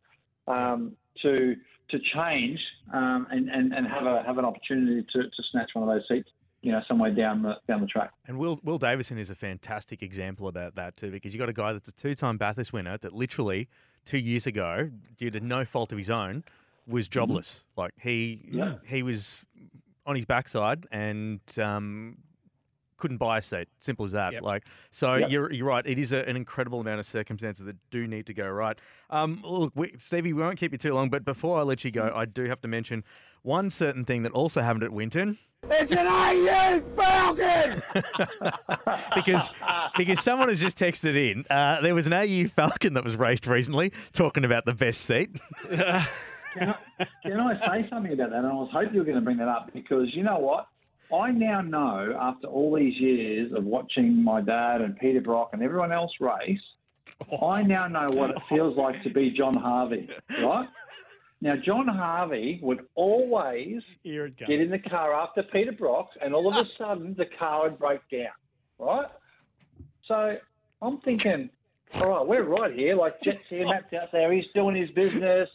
um, to to change um, and, and, and have a have an opportunity to, to snatch one of those seats. You know, somewhere down the down the track. And Will Will Davison is a fantastic example about that too, because you got a guy that's a two-time Bathurst winner that literally two years ago, due to no fault of his own, was jobless. Like he Yeah. he was on his backside and um, couldn't buy a seat. Simple as that. Like so, Yep. you're you're right. It is a, an incredible amount of circumstances that do need to go right. Um, look, we, Stevie, we won't keep you too long, but before I let you go, I do have to mention one certain thing that also happened at Winton. It's an AU Falcon! because because someone has just texted in. Uh, there was an AU Falcon that was raced recently, talking about the best seat. Can I, can I say something about that? And I was hoping you were going to bring that up because you know what? I now know after all these years of watching my dad and Peter Brock and everyone else race, I now know what it feels like to be John Harvey, right? Now, John Harvey would always get in the car after Peter Brock, and all of a ah. sudden the car would break down, right? So I'm thinking, all right, we're right here. Like Jett's here, Matt's out there, he's doing his business.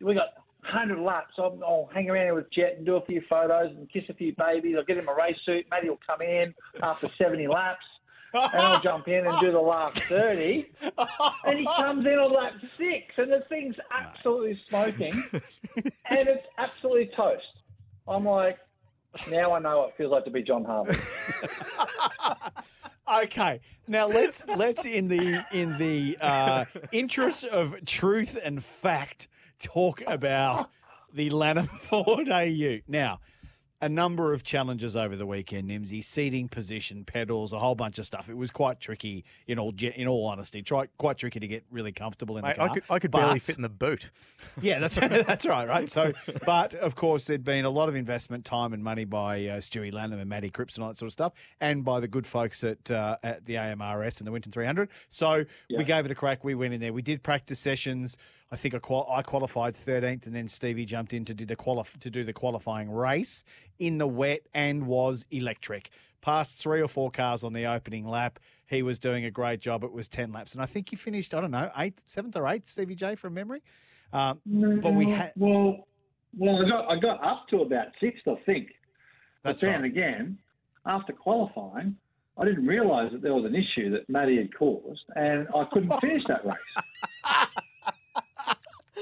We got 100 laps. I'll, I'll hang around here with Jett and do a few photos and kiss a few babies. I'll get him a race suit. Matty will come in after 70 laps. And I'll jump in and do the last 30. And he comes in on lap six, and the thing's absolutely smoking. And it's absolutely toast. I'm like, now I know what it feels like to be John Harvey. Okay, now let's let's in the in the uh, interest of truth and fact talk about the Lanham Ford AU. Now, a number of challenges over the weekend, Nimsy, seating position, pedals, a whole bunch of stuff. It was quite tricky in all in all honesty. Try quite tricky to get really comfortable in Mate, the car. I could I could barely fit in the boot. yeah, that's right. That's right, right? So, but of course, there'd been a lot of investment, time, and money by uh, Stewie Lanham and Matty Cripps and all that sort of stuff, and by the good folks at uh, at the AMRS and the Winton 300. So Yeah. we gave it a crack. We went in there. We did practice sessions. I think I, qual- I qualified 13th, and then Stevie jumped in to do the qualif- to do the qualifying race in the wet and was electric. Passed three or four cars on the opening lap. He was doing a great job. It was 10 laps, and I think he finished. I don't know, eighth, seventh or eighth, Stevie J from memory. Um, but we had. Well, well, I got I got up to about sixth, I think. That's but then right. again, after qualifying, I didn't realise that there was an issue that Matty had caused, and I couldn't finish that race.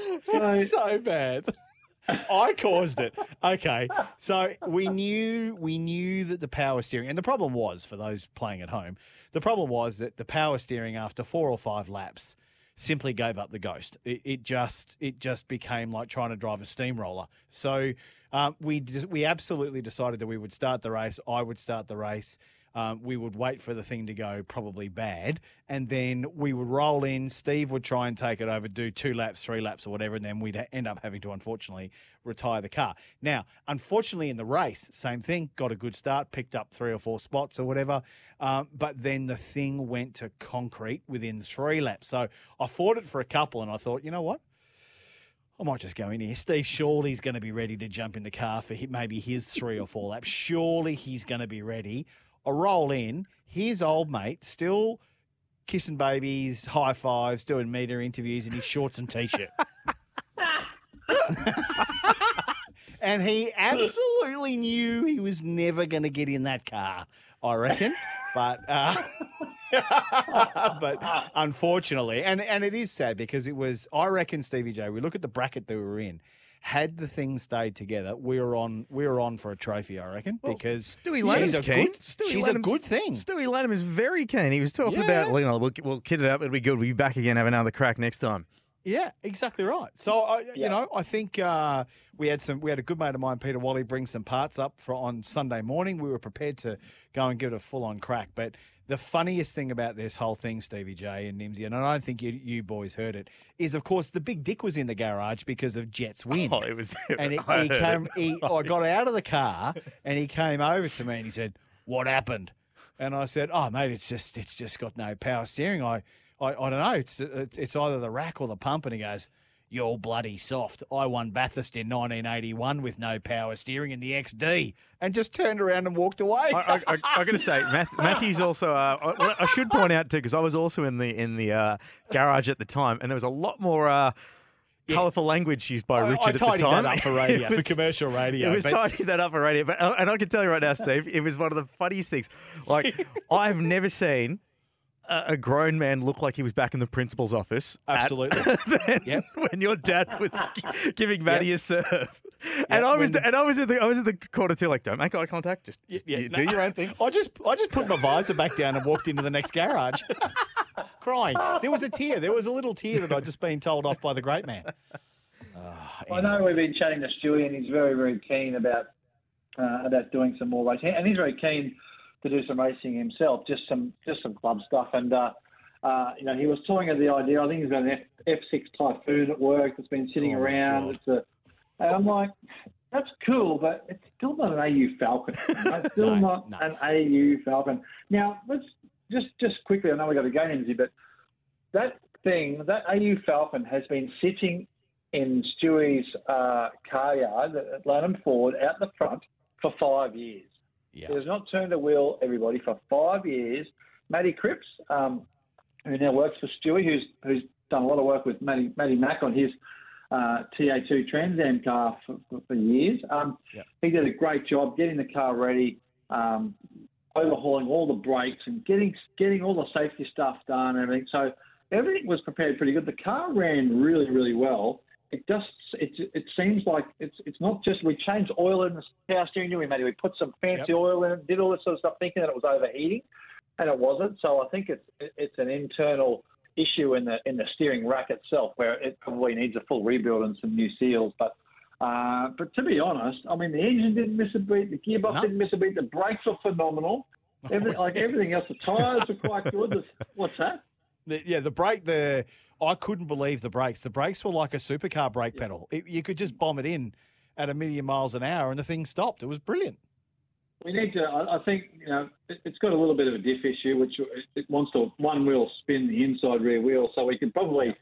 It's so bad. I caused it. Okay, so we knew we knew that the power steering, and the problem was for those playing at home, the problem was that the power steering after four or five laps simply gave up the ghost. It, it just it just became like trying to drive a steamroller. So um, we we absolutely decided that we would start the race. I would start the race. Um, we would wait for the thing to go probably bad, and then we would roll in. Steve would try and take it over, do two laps, three laps, or whatever, and then we'd end up having to unfortunately retire the car. Now, unfortunately, in the race, same thing. Got a good start, picked up three or four spots or whatever, um, but then the thing went to concrete within three laps. So I fought it for a couple, and I thought, you know what? I might just go in here. Steve Shawley's going to be ready to jump in the car for maybe his three or four laps. Surely he's going to be ready. I roll in. His old mate still kissing babies, high fives, doing media interviews in his shorts and t-shirt. and he absolutely knew he was never going to get in that car. I reckon. But uh, but unfortunately, and and it is sad because it was. I reckon Stevie J. We look at the bracket that we were in. Had the things stayed together, we were on. We were on for a trophy, I reckon, because Stewie Lanham's a keen. good. Stewie she's a good thing. Stewie Lanham is very keen. He was talking Yeah. about, you know, we'll, we'll kit it up. It'll be good. We'll be back again, have another crack next time. Yeah, exactly right. So I, you know, I think uh, we had some. We had a good mate of mine, Peter Wally, bring some parts up for on Sunday morning. We were prepared to go and give it a full on crack. But the funniest thing about this whole thing, Stevie J and Nimsy, and I don't think you, you boys heard it, is of course the big dick was in the garage because of Jett's win. Oh, it was. and he, I he came. He, oh, I got out of the car and he came over to me and he said, "What happened?" And I said, "Oh, mate, it's just it's just got no power steering. I I, I don't know. It's, it's it's either the rack or the pump." And he goes. You're bloody soft. I won Bathurst in 1981 with no power steering in the XD, and just turned around and walked away. I, I, I, I got to say, Matthew's also. Uh, I, I should point out too, because I was also in the in the uh, garage at the time, and there was a lot more uh, colourful language used by I- I Richard at the time. that up for radio, for commercial radio, It was but- tidying that up for radio, but uh, and I can tell you right now, Steve, it was one of the funniest things. Like I've never seen. A a grown man look like he was back in the principal's office. at- Absolutely. then Yep. when your dad was gi- giving Matty a serve, and I was when- and I was in the I was in the corner too, like don't make eye contact, just, just you no, do your own thing. I just I just put my visor back down and walked into the next garage, crying. There was a tear. There was a little tear that I'd just been told off by the great man. I know we've been chatting to Stewie, and he's very, very keen about uh, about doing some more racing, and he's very keen to do some racing himself, just some just some club stuff. And uh, uh, you know, he was toying with the idea. I think he's got an F F6 Typhoon at work that's been sitting Oh, around. It's a, and I'm like, that's cool, but it's still not an AU Falcon. It's still No, not no. an AU Falcon. Now, let's just just quickly. I know we got to go into but that thing, that AU Falcon has been sitting in Stewie's uh, car yard at Lanham Ford out the front for five years. Yeah. Has not turned a wheel, everybody, for five years. Matty Cripps, um, who now works for Stewie, who's who's done a lot of work with Matty, Matty Mack on his uh, TA2 Trans Am car for, for, for years. Um, Yep. He did a great job getting the car ready, um, overhauling all the brakes and getting getting all the safety stuff done and everything. So everything was prepared pretty good. The car ran really, really well. It just it it seems like it's it's not just we changed oil in the power steering unit. We made. We put some fancy Yep. oil in it, did all this sort of stuff, thinking that it was overheating, and it wasn't. So I think it's it's an internal issue in the in the steering rack itself where it probably needs a full rebuild and some new seals. But uh, but to be honest, I mean the engine didn't miss a beat, the gearbox No. didn't miss a beat, the brakes were phenomenal. Every, like everything else, the tyres were quite good. What's that? The, yeah, the brake, the I couldn't believe the brakes. The brakes were like a supercar brake pedal. It, you could just bomb it in at a million miles an hour and the thing stopped. It was brilliant. We need to. I, I think you know it, it's got a little bit of a diff issue, which it, it wants to one wheel spin the inside rear wheel. So we could probably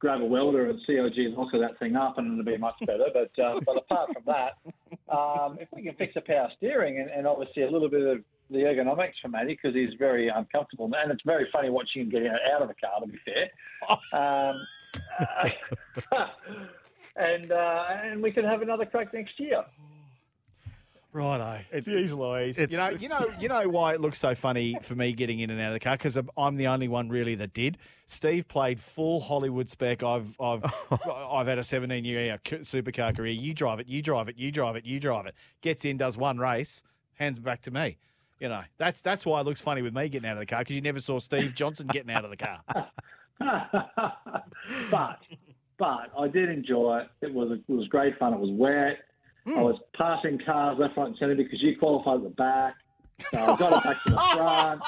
grab a welder and COG and locker that thing up, and it'll be much better. But uh, but apart from that, um, if we can fix the power steering and, and obviously a little bit of the ergonomics for Matty because he's very uncomfortable, and it's very funny watching him get out of the car. To be fair. Um, and uh, and we can have another crack next year. Righto. Jeez Louise. it's- You know, you know, you know why it looks so funny for me getting in and out of the car because I'm the only one really that did. Steve played full Hollywood spec. I've I've I've had a 17 year supercar career. You drive it, you drive it, you drive it, you drive it. Gets in, does one race, hands it back to me. You know, that's that's why it looks funny with me getting out of the car because you never saw Steve Johnson getting out of the car. but but I did enjoy it. It was it was great fun. It was wet. I was passing cars left, right, and centre because you qualified at the back. So I got it back to the front,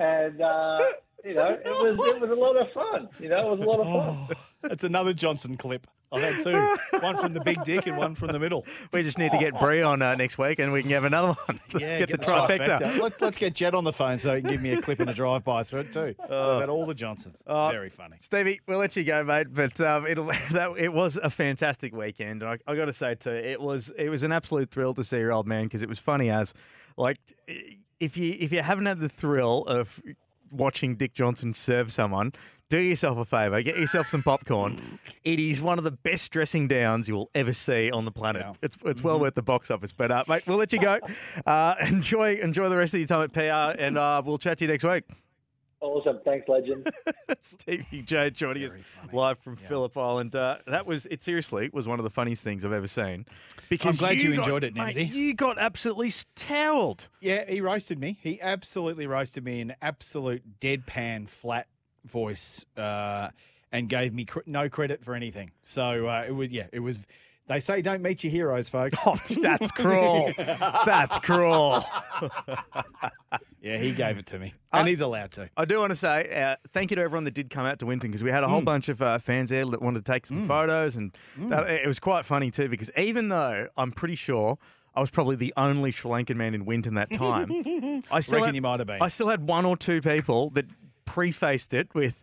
and uh, you know it was it was a lot of fun. You know, it was a lot of fun. That's another Johnson clip. I've had two. One from the big dick and one from the middle. We just need to get Bree on uh, next week, and we can have another one. Yeah, get, the trifecta. Let's, let's get Jett on the phone so he can give me a clip and a drive by through it too. So I've had all the Johnsons. Oh, Very funny. Stevie, we'll let you go, mate. But um, it'll that it was a fantastic weekend, and I, I got to say too, it was it was an absolute thrill to see your old man because it was funny as like if you if you haven't had the thrill of watching Dick Johnson serve someone, do yourself a favour, get yourself some popcorn. It is one of the best dressing downs you will ever see on the planet. It's it's well worth the box office. But uh, mate, we'll let you go. Uh, enjoy enjoy the rest of your time at PR, and uh, we'll chat to you next week. Awesome. Thanks, legend. Stevie J joining us live from Phillip Island. Uh, that was it. Seriously, was one of the funniest things I've ever seen. Because I'm glad you got- enjoyed it, mate, Nimsy. You got absolutely towelled. Yeah, he roasted me. He absolutely roasted me in absolute deadpan, flat voice, uh, and gave me cr- no credit for anything. So uh, it was, yeah, it was. They say don't meet your heroes, folks. Oh, that's cruel. That's cruel. yeah, he gave it to me, Uh, and he's allowed to. I do want to say uh, thank you to everyone that did come out to Winton because we had a whole Mm. bunch of uh, fans there that wanted to take some photos, and that, it was quite funny too. Because even though I'm pretty sure I was probably the only Sri Lankan man in Winton that time, I still Reckon had, you might have been. I still had one or two people that prefaced it with.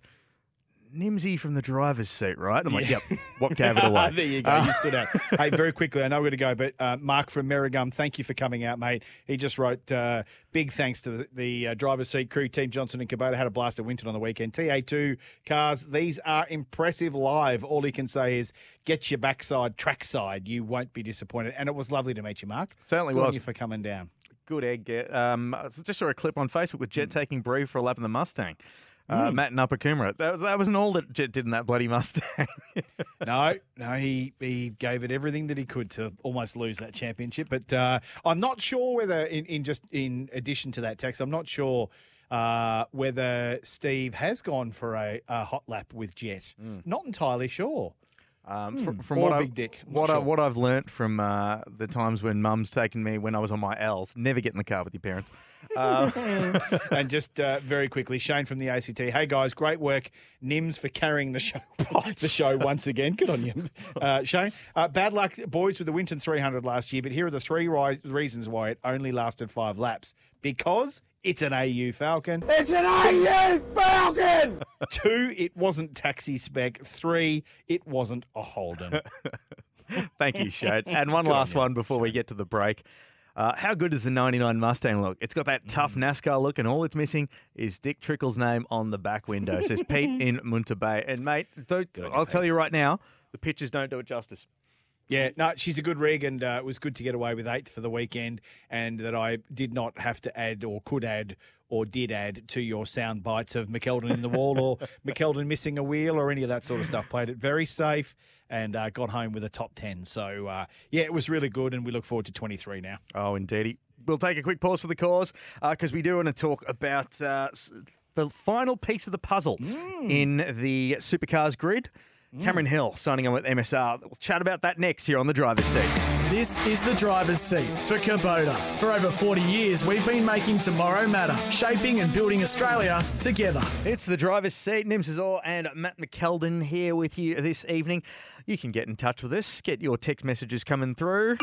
Nimsy from the driver's seat, right? I'm like, yep. What gave it away? there you go. Uh, you stood out. hey, very quickly, I know we're going to go, but uh, Mark from Merrigum, thank you for coming out, mate. He just wrote uh, big thanks to the, the uh, driver's seat crew, Team Johnson and Kubota. Had a blast at Winton on the weekend. TA2 cars, these are impressive live. All he can say is get your backside trackside. You won't be disappointed. And it was lovely to meet you, Mark. Certainly Good on was. you for coming down. Good egg. Um, just saw a clip on Facebook with Jett taking Bree for a lap in the Mustang. Uh, Mm. Matt and Upper Coomera. That, was, that wasn't all that Jett did in that bloody Mustang. no, no, he he gave it everything that he could to almost lose that championship. But uh, I'm not sure whether, in, in just in addition to that text, I'm not sure uh, whether Steve has gone for a, a hot lap with Jett. Not entirely sure. Um, Hmm. from, from what Big I, What I, sure. what I've learnt from uh, the times when Mum's taken me when I was on my L's, never get in the car with your parents. Uh, and just uh, very quickly, Shane from the ACT. Hey guys, great work, Nims for carrying the show. the show once again. Good on you, uh, Shane. Uh, bad luck, boys, with the Winton 300 last year. But here are the three ri- reasons why it only lasted five laps. Because it's an AU Falcon. It's an AU Falcon! Two, it wasn't taxi spec. Three, it wasn't a Holden. Thank you, Shane. And one Good on last you, one before we get to the break. Uh, how good does the 99 Mustang look? It's got that tough Mm. NASCAR look, and all it's missing is Dick Trickle's name on the back window. Says Pete in Munta Bay. And, mate, I'll tell you right now, the pictures don't do it justice. Yeah, no, she's a good rig, and uh, it was good to get away with eighth for the weekend, and that I did not have to add or could add or did add to your sound bites of McKeldon in the wall or McKeldon missing a wheel or any of that sort of stuff. Played it very safe and uh, got home with a top 10. So, uh, yeah, it was really good, and we look forward to 23 now. Oh, indeedy. We'll take a quick pause for the cause because we do want to talk about uh, the final piece of the puzzle Mm. in the supercars grid. Mm. Cameron Hill signing on with MSR. We'll chat about that next here on the driver's seat. This is the driver's seat for Kubota. For over 40 years, we've been making tomorrow matter, shaping and building Australia together. It's the driver's seat. Nims Azor and Matt McKeldin here with you this evening. You can get in touch with us. Get your text messages coming through.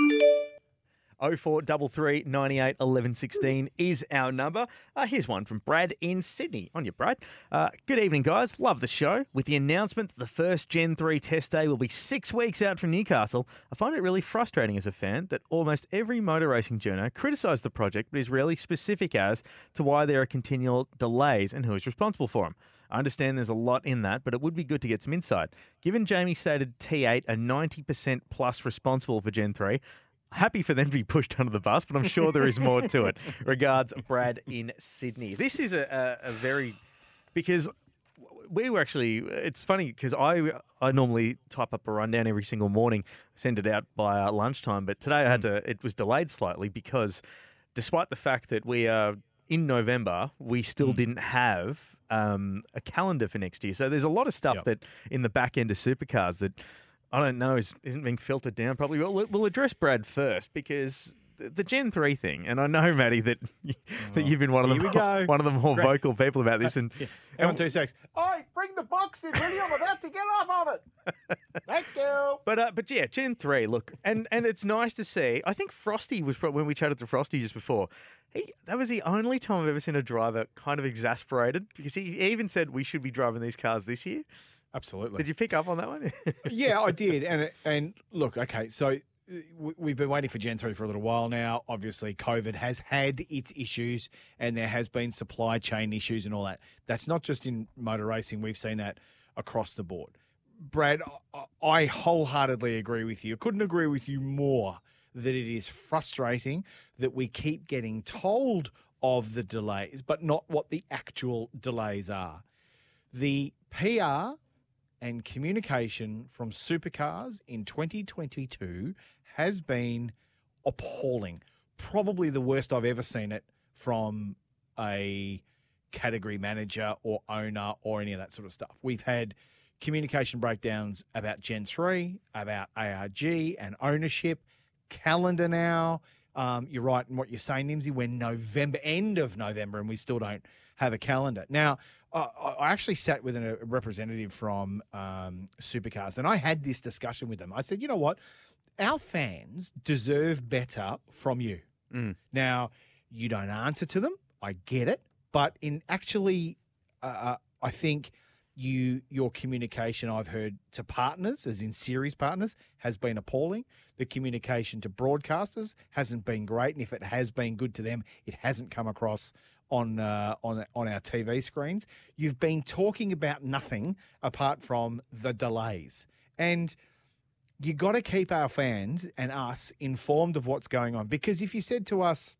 0433 98 11 16 is our number. Uh, here's one from Brad in Sydney. On you, Brad. Uh, good evening, guys. Love the show. With the announcement that the first Gen 3 test day will be six weeks out from Newcastle, I find it really frustrating as a fan that almost every motor racing journo criticised the project but is rarely specific as to why there are continual delays and who is responsible for them. I understand there's a lot in that, but it would be good to get some insight. Given Jamie stated T8 are 90% plus responsible for Gen 3, happy for them to be pushed under the bus, but I'm sure there is more to it. Regards, Brad in Sydney. This is a, a, a very because we were actually. It's funny because I I normally type up a rundown every single morning, send it out by uh, lunchtime, but today I had to. It was delayed slightly because, despite the fact that we are in November, we still didn't have um, a calendar for next year. So there's a lot of stuff that in the back end of supercars that I don't know is, isn't being filtered down properly. Well, we'll address Brad first because the, the Gen three thing, and I know Matty that that you've been one of the here we more, go. one of the more Great. vocal people about this, and Hang on two seconds. Oi, bring the box in, will? I'm about to get off of it. Thank you. But uh, but yeah, Gen three. Look, and and it's nice to see. I think Frosty was when we chatted to Frosty just before. He that was the only time I've ever seen a driver kind of exasperated because he even said we should be driving these cars this year. Absolutely. Did you pick up on that one? yeah, I did. And and look, okay, so uh, we- we've been waiting for Gen 3 for a little while now. Obviously, COVID has had its issues and there has been supply chain issues and all that. That's not just in motor racing, we've seen that across the board. Brad, I- I wholeheartedly agree with you. I couldn't agree with you more that it is frustrating that we keep getting told of the delays, but not what the actual delays are. The PR and communication from supercars in 2022 has been appalling. Probably the worst I've ever seen it from a category manager or owner or any of that sort of stuff. We've had communication breakdowns about Gen 3, about ARG and ownership, calendar now. Um, you're right in what you're saying, Nimsy. We're November, end of November, and we still don't have a calendar. Now, I I actually sat with a representative from um, Supercars, and I had this discussion with them. I said, you know what? Our fans deserve better from you. Now, you don't answer to them. I get it, but in actually, uh, I think you your communication I've heard to partners, as in series partners, has been appalling. The communication to broadcasters hasn't been great, and if it has been good to them, it hasn't come across on uh, on on our TV screens. You've been talking about nothing apart from the delays, and you got to keep our fans and us informed of what's going on. Because if you said to us,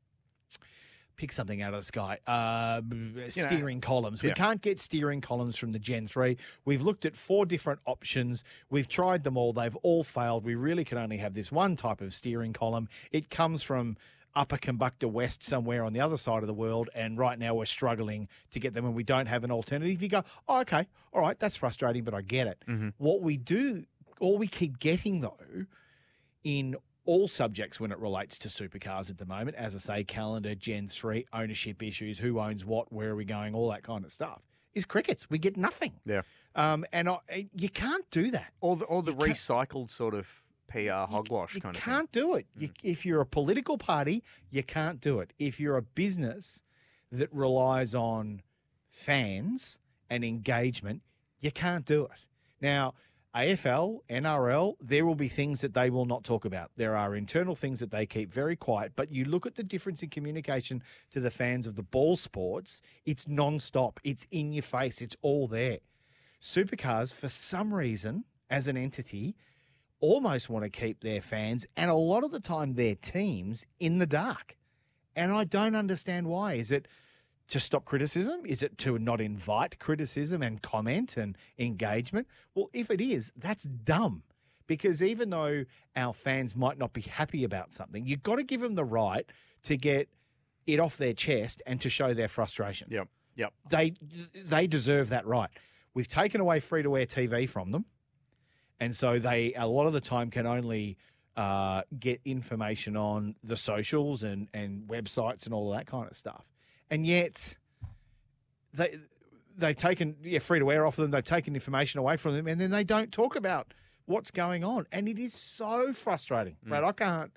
pick something out of the sky, uh, steering columns, we yeah. can't get steering columns from the Gen 3. We've looked at four different options. We've tried them all. They've all failed. We really can only have this one type of steering column. It comes from Upper Combukta West somewhere on the other side of the world, and right now we're struggling to get them, and we don't have an alternative. You go, oh, okay, all right, that's frustrating, but I get it. What we do, all we keep getting though, in all subjects when it relates to supercars at the moment, as I say, calendar, Gen 3, ownership issues, who owns what, where are we going, all that kind of stuff, is crickets. We get nothing. Yeah. Um, and I, you can't do that. Or the, or the You recycled sort of PR uh, hogwash You kind of can't do it. You, mm. if you're a political party, you can't do it. If you're a business that relies on fans and engagement, you can't do it. Now, AFL, NRL, there will be things that they will not talk about. There are internal things that they keep very quiet, but you look at the difference in communication to the fans of the ball sports, it's non-stop. It's in your face. It's all there. Supercars, for some reason, as an entity, almost want to keep their fans and a lot of the time their teams in the dark. And I don't understand why. Is it to stop criticism? Is it to not invite criticism and comment and engagement? Well, if it is, that's dumb. Because even though our fans might not be happy about something, you've got to give them the right to get it off their chest and to show their frustrations. Yep. Yep. They they deserve that right. We've taken away free to air TV from them, and so they a lot of the time can only uh, get information on the socials and and websites and all of that kind of stuff. And yet they they've taken yeah free to air off of them. They've taken information away from them, and then they don't talk about what's going on. And it is so frustrating, right? I can't.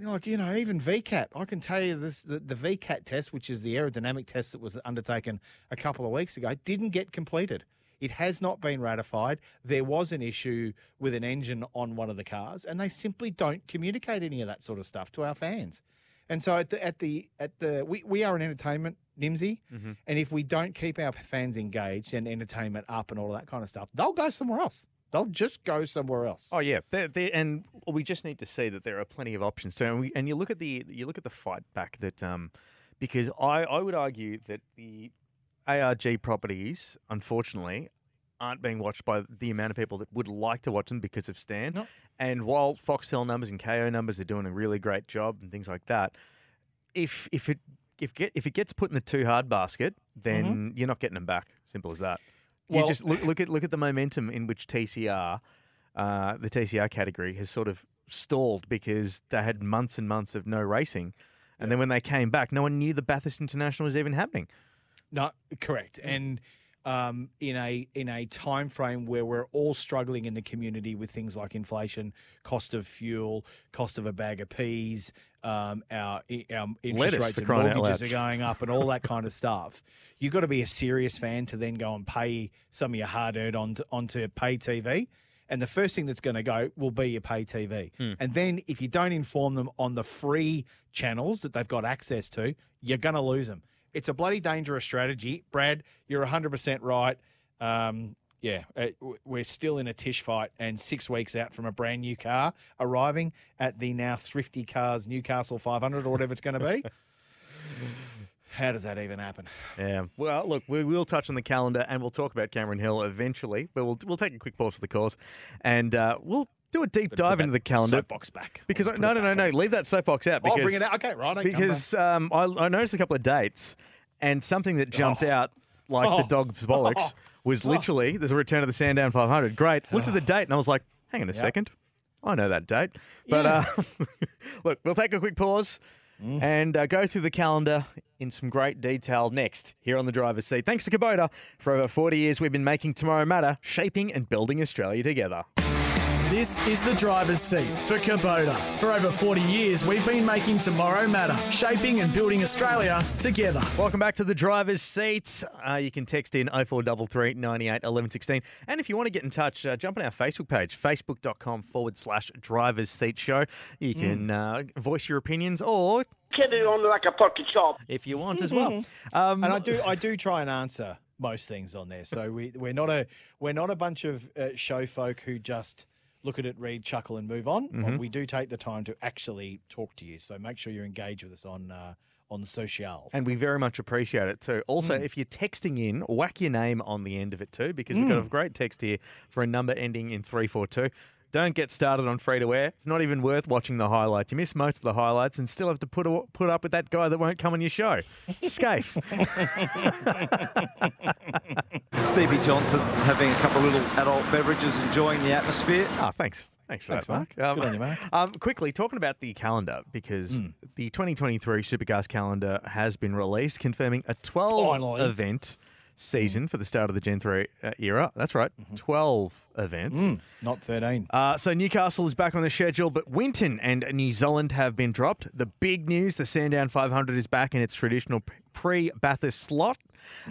Like you know, even VCAT, I can tell you this: the, the VCAT test, which is the aerodynamic test that was undertaken a couple of weeks ago, didn't get completed. It has not been ratified. There was an issue with an engine on one of the cars, and they simply don't communicate any of that sort of stuff to our fans. And so at the at the at the we, we are an entertainment nimsy, Mm-hmm. and if we don't keep our fans engaged and entertainment up and all that kind of stuff, they'll go somewhere else. They'll just go somewhere else. Oh yeah, they're, they're, and we just need to see that there are plenty of options too. And, we, and you look at the you look at the fight back that um, because I, I would argue that the ARG properties, unfortunately, aren't being watched by the amount of people that would like to watch them because of Stan. And while Foxtel numbers and Kayo numbers are doing a really great job and things like that, if if it if get if it gets put in the too hard basket, then you're not getting them back. Simple as that. You Well- just look, look at look at the momentum in which TCR, uh, the TCR category, has sort of stalled because they had months and months of no racing, and then when they came back, no one knew the Bathurst International was even happening. No, correct. And um, in a in a time frame where we're all struggling in the community with things like inflation, cost of fuel, cost of a bag of peas, um, our our interest Lettuce, rates and mortgages are going up, and all that kind of stuff. You've got to be a serious fan to then go and pay some of your hard earned onto onto pay TV. And the first thing that's going to go will be your pay TV. Hmm. And then if you don't inform them on the free channels that they've got access to, you're going to lose them. It's a bloody dangerous strategy. Brad, you're 100% right. Um, yeah, uh, we're still in a tish fight and six weeks out from a brand new car arriving at the now Thrifty Cars Newcastle 500 or whatever it's going to be. How does that even happen? Yeah. Well, look, we will touch on the calendar and we'll talk about Cameron Hill eventually, but we'll we'll take a quick pause for the cause, and uh, we'll do a deep dive into the calendar. Soapbox back. Because Let's no, no, no, no, leave that soapbox out. Oh, Because, bring it out. Okay, right. Because um, I, I noticed a couple of dates, and something that jumped out like the Oh. dog's bollocks was literally there's a return of the Sandown 500. Great. Looked at the date and I was like, hang on a Yep. second, I know that date. But Yeah. uh, look, we'll take a quick pause. Mm. And uh, go through the calendar in some great detail next here on the driver's seat. Thanks to Kubota. For over 40 years, we've been making tomorrow matter, shaping and building Australia together. This is the driver's seat for Kubota. For over 40 years, we've been making tomorrow matter, shaping and building Australia together. Welcome back to the driver's seat. Uh, you can text in 0433 98 11 16. And if you want to get in touch, uh, jump on our Facebook page, facebook.com forward slash driver's seat show. You can uh, voice your opinions or Get it on like a pocket shop. if you want as well. Um, and I do I do try and answer most things on there. So we we're not a we're not a bunch of uh, show folk who just look at it, read, chuckle, and move on. Mhm. We do take the time to actually talk to you. So make sure you engage with us on uh, on the socials. And we very much appreciate it too. Also, Mm. if you're texting in, whack your name on the end of it too, because we've got a Mm. great text here for a number ending in 342. Don't get started on free to air. It's not even worth watching the highlights. You miss most of the highlights and still have to put a, put up with that guy that won't come on your show. Skaife. Stevie Johnson having a couple of little adult beverages, enjoying the atmosphere. Oh, thanks. Thanks for Thanks, that, Mark. Mark. Good on you, um, Mark. Um, quickly, talking about the calendar, because hmm. the 2023 Supercars calendar has been released, confirming a 12 Finally. event season for the start of the Gen 3 uh, era. That's right, 12 events. Mm, not 13. Uh, so Newcastle is back on the schedule, but Winton and New Zealand have been dropped. The big news: the Sandown 500 is back in its traditional pre-Bathurst slot,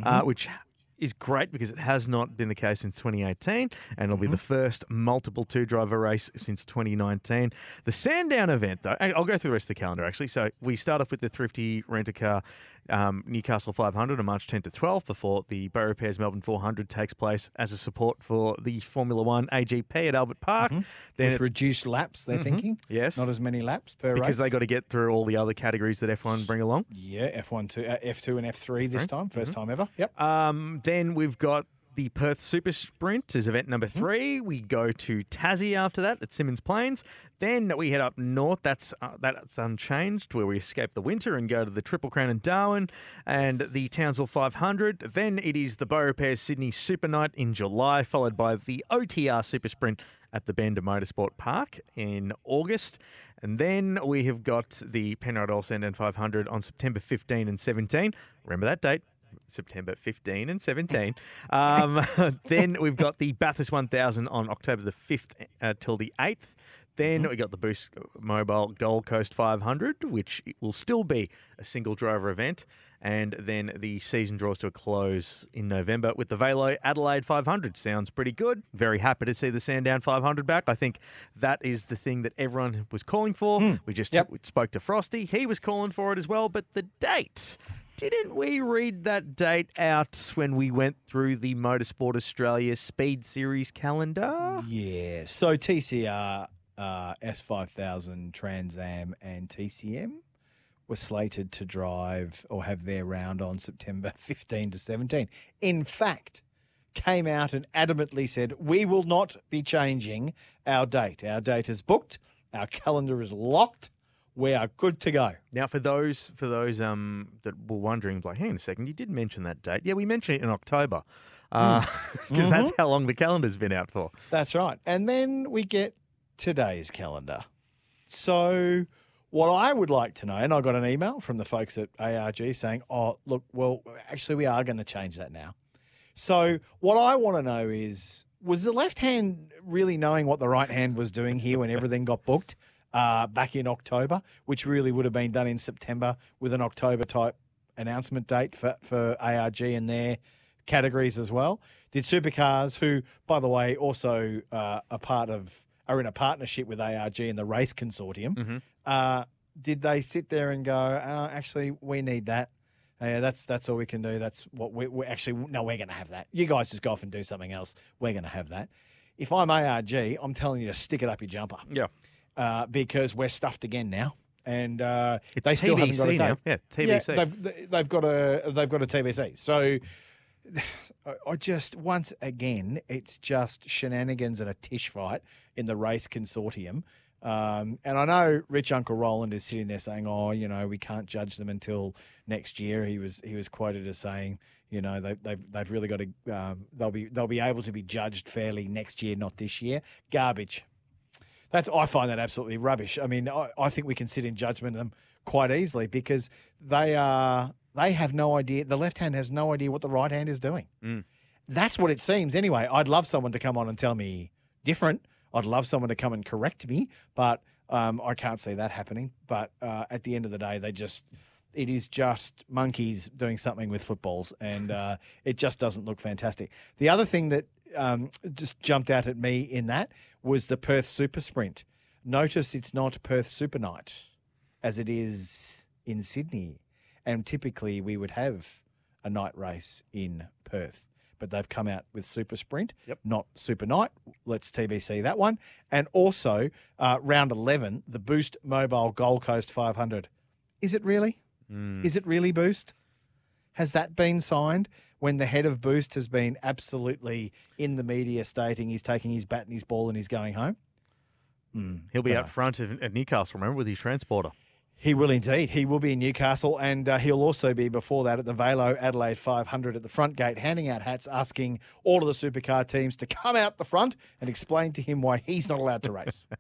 uh, which is great because it has not been the case since 2018, and it'll be the first multiple two-driver race since 2019. The Sandown event, though, I'll go through the rest of the calendar actually. So we start off with the Thrifty Rent-A-Car um, Newcastle 500 on March 10 to 12 before the Beaurepaires Melbourne 400 takes place as a support for the Formula One AGP at Albert Park. Then With it's reduced laps, they're Mhm. thinking. Yes. Not as many laps per race. because they got to get through all the other categories that F1 bring along. Yeah, F1, two, uh, F2 and F3 this time. 1st time ever. Yep. Um, then we've got the Perth Super Sprint as event number Mm-hmm. three. We go to Tassie after that at Symmons Plains. Then we head up north. That's uh, that's unchanged, where we escape the winter and go to the Triple Crown in Darwin and the Townsville 500. Then it is the Beaurepaires Sydney Super Night in July, followed by the OTR Super Sprint at the Bend Motorsport Park in August. And then we have got the Penrite Oil Sandown 500 on September 15 and 17. Remember that date. September 15 and 17. Um, then we've got the Bathurst 1000 on October the 5th uh, till the 8th. Then we got the Boost Mobile Gold Coast 500, which will still be a single driver event. And then the season draws to a close in November with the VALO Adelaide 500. Sounds pretty good. Very happy to see the Sandown 500 back. I think that is the thing that everyone was calling for. We just spoke to Frosty. He was calling for it as well. But the date didn't we read that date out when we went through the Motorsport Australia Speed Series calendar? Yeah. So TCR, uh, S5000, Trans Am, and TCM were slated to drive or have their round on September 15 to 17. In fact, came out and adamantly said, We will not be changing our date. Our date is booked, our calendar is locked. We are good to go. Now, for those for those um that were wondering, like, hang on a second, you did mention that date. Yeah, we mentioned it in October because Mm. that's Mhm. how long the calendar's been out for. That's right. And then we get today's calendar. So, what I would like to know, and I got an email from the folks at ARG saying, oh, look, well, actually, we are going to change that now. So, what I want to know is, was the left hand really knowing what the right hand was doing here when everything got booked uh, back in October, which really would have been done in September with an October type announcement date for, for ARG and their categories as well. Did supercars, who, by the way, also uh, a part of are in a partnership with ARG and the race consortium. Mm-hmm. Uh, did they sit there and go, uh, actually, we need that? Yeah, that's that's all we can do. That's what we, we actually no, we're going to have that. You guys just go off and do something else. We're going to have that. If I'm ARG, I'm telling you to stick it up your jumper. Yeah, uh, because we're stuffed again now, and uh, It's they still haven't got a TBC now. date. Yeah, TBC. they've, they've got a they've got a TBC. So I- I just once again, it's just shenanigans and a tish fight in the race consortium. Um, and I know Rich Uncle Roland is sitting there saying, "Oh, you know, we can't judge them until next year." He was he was quoted as saying, "You know, they, they've they've really got to um, they'll be they'll be able to be judged fairly next year, not this year." Garbage. That's I find that absolutely rubbish. I mean, I, I think we can sit in judgment of them quite easily because they are they have no idea. The left hand has no idea what the right hand is doing. Mm. That's what it seems anyway. I'd love someone to come on and tell me different. I'd love someone to come and correct me, but um, I can't see that happening. But uh, at the end of the day, they just it is just monkeys doing something with footballs, and uh, it just doesn't look fantastic. The other thing that um, just jumped out at me in that was the Perth Super Sprint. Notice it's not Perth Super Night, as it is in Sydney, and typically we would have a night race in Perth. But they've come out with Super Sprint, not Super Night. Let's TBC that one. And also, uh, round 11, the Boost Mobile Gold Coast 500. Is it really? Mm. Is it really Boost? Has that been signed when the head of Boost has been absolutely in the media stating he's taking his bat and his ball and he's going home? Hmm, He'll be dunno. out front of, at Newcastle, remember, with his transporter. He will indeed. He will be in Newcastle, and uh, he'll also be before that at the VALO Adelaide 500 at the front gate, handing out hats, asking all of the supercar teams to come out the front and explain to him why he's not allowed to race.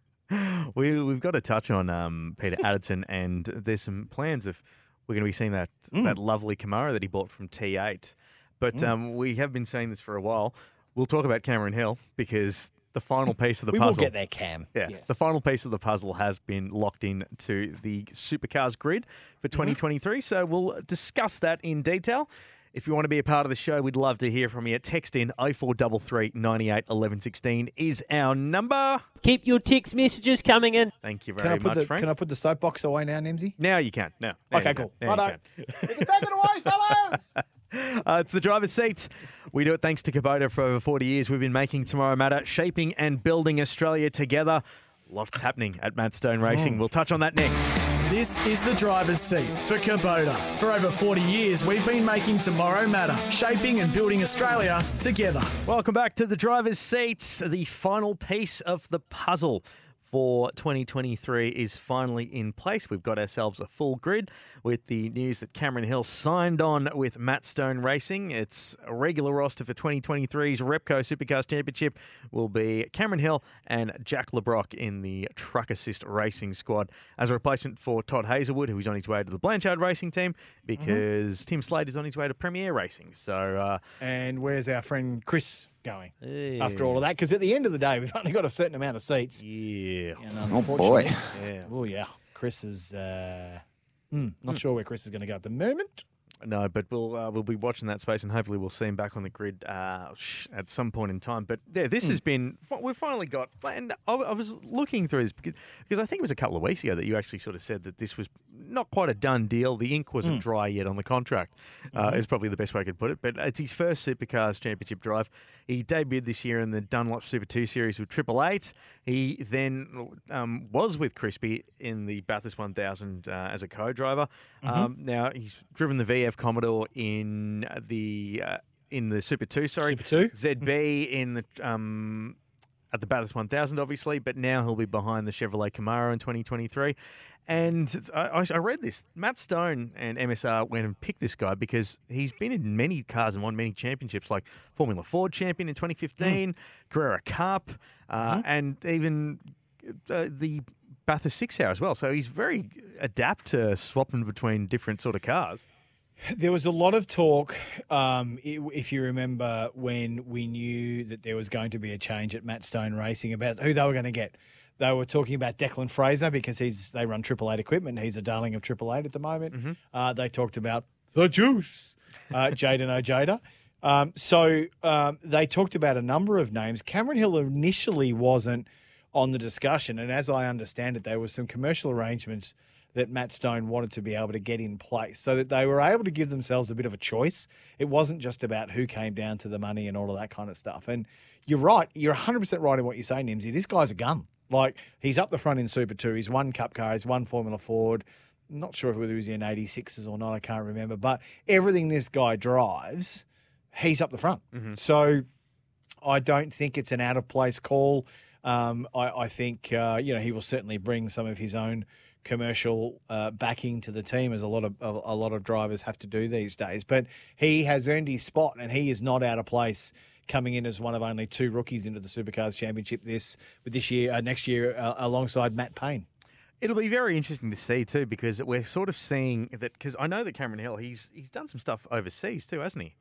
We, we've got to touch on um, Peter Adderton, and there's some plans of we're going to be seeing that Mm. that lovely Camaro that he bought from T8. But Mm. um, we have been saying this for a while. We'll talk about Cameron Hill because the final piece of the we will puzzle. get there, Cam. Yeah, the final piece of the puzzle has been locked in to the supercars grid for 2023. So we'll discuss that in detail. If you want to be a part of the show, we'd love to hear from you. Text in 0433 98 11 16 is our number. Keep your text messages coming in. Thank you very Can I, put much, the, Frank. can I put the soapbox away now, Nimsy? Now you can. Now. now Okay, you cool. Can. Now you Righto. can. You can take it away, fellas. Uh, it's the driver's seat. We do it thanks to Kubota for over 40 years. We've been making tomorrow matter, shaping and building Australia together. Lots happening at Matt Stone Racing. Mm. We'll touch on that next. This is the driver's seat for Kubota. For over 40 years, we've been making tomorrow matter, shaping and building Australia together. Welcome back to the driver's seat. The final piece of the puzzle for 2023 is finally in place. We've got ourselves a full grid with the news that Cameron Hill signed on with Matt Stone Racing. It's a regular roster for 2023's Repco Supercars Championship will be Cameron Hill and Jack Le Brocq in the Truck Assist Racing squad as a replacement for Todd Hazelwood, who's on his way to the Blanchard Racing team because Tim Slade is on his way to PremiAir Racing. So, uh, And where's our friend Chris going Hey. after all of that? Because at the end of the day, we've only got a certain amount of seats. Yeah. oh boy. Yeah. Oh yeah. Chris is uh, hmm, not sure where Chris is going to go at the moment. No, but we'll uh, we'll be watching that space, and hopefully we'll see him back on the grid uh, at some point in time. But yeah, this Hmm. has been we've finally got. And I, I was looking through this because, because I think it was a couple of weeks ago that you actually sort of said that this was not quite a done deal. The ink wasn't Hmm. dry yet on the contract. Uh, Mhm. is probably the best way I could put it. But it's his first Supercars Championship drive. He debuted this year in the Dunlop Super Two Series with Triple Eight. He then um, was with Crispy in the Bathurst 1000 uh, as a co-driver. Mhm. Um, now he's driven the VF Commodore in the uh, in the Super Two, sorry, Super 2. ZB in the um, at the Bathurst 1000, obviously, but now he'll be behind the Chevrolet Camaro in 2023. And I, I- read this. Matt Stone and MSR went and picked this guy because he's been in many cars and won many championships, like Formula Ford champion in 2015, Carrera Cup, uh, and even uh, the Bathurst Six Hour as well. So he's very adept to swapping between different sort of cars. There was a lot of talk, um, if you remember, when we knew that there was going to be a change at Matt Stone Racing about who they were going to get. They were talking about Declan Fraser because he's they run Triple Eight equipment. He's a darling of Triple Eight at the moment. Uh, they talked about the juice, uh, Jayden Ojeda. Um, so um, they talked about a number of names. Cameron Hill initially wasn't on the discussion, and as I understand it, there was some commercial arrangements that Matt Stone wanted to be able to get in place so that they were able to give themselves a bit of a choice. It wasn't just about who came down to the money and all of that kind of stuff. And you're right, you're 100% right in what you say, Nimsy. This guy's a gun. Like, he's up the front in Super 2, he's won Cup car, he's won Formula Ford. Not sure whether he was in 86s or not, I can't remember. But everything this guy drives, he's up the front. So I don't think it's an out of place call. Um, I, I think uh, you know he will certainly bring some of his own commercial uh, backing to the team, as a lot of a, lot of drivers have to do these days. But he has earned his spot, and he is not out of place. Coming in as one of only two rookies into the Supercars Championship this with this year, uh, next year, uh, alongside Matt Payne. It'll be very interesting to see too, because we're sort of seeing that. Because I know that Cameron Hill, he's he's done some stuff overseas too, hasn't he?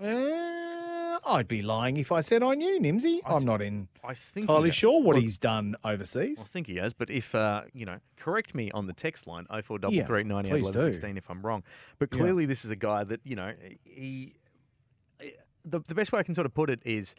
Uh, I'd be lying if I said I knew Nimsy. I'm not in I think entirely sure what well- he's done overseas. I think he has, but if uh, you know, correct me on the text line oh four double Yeah, three ninety eight please sixteen if I'm wrong. But Yeah. clearly, this is a guy that you know he. The the best way I can sort of put it is,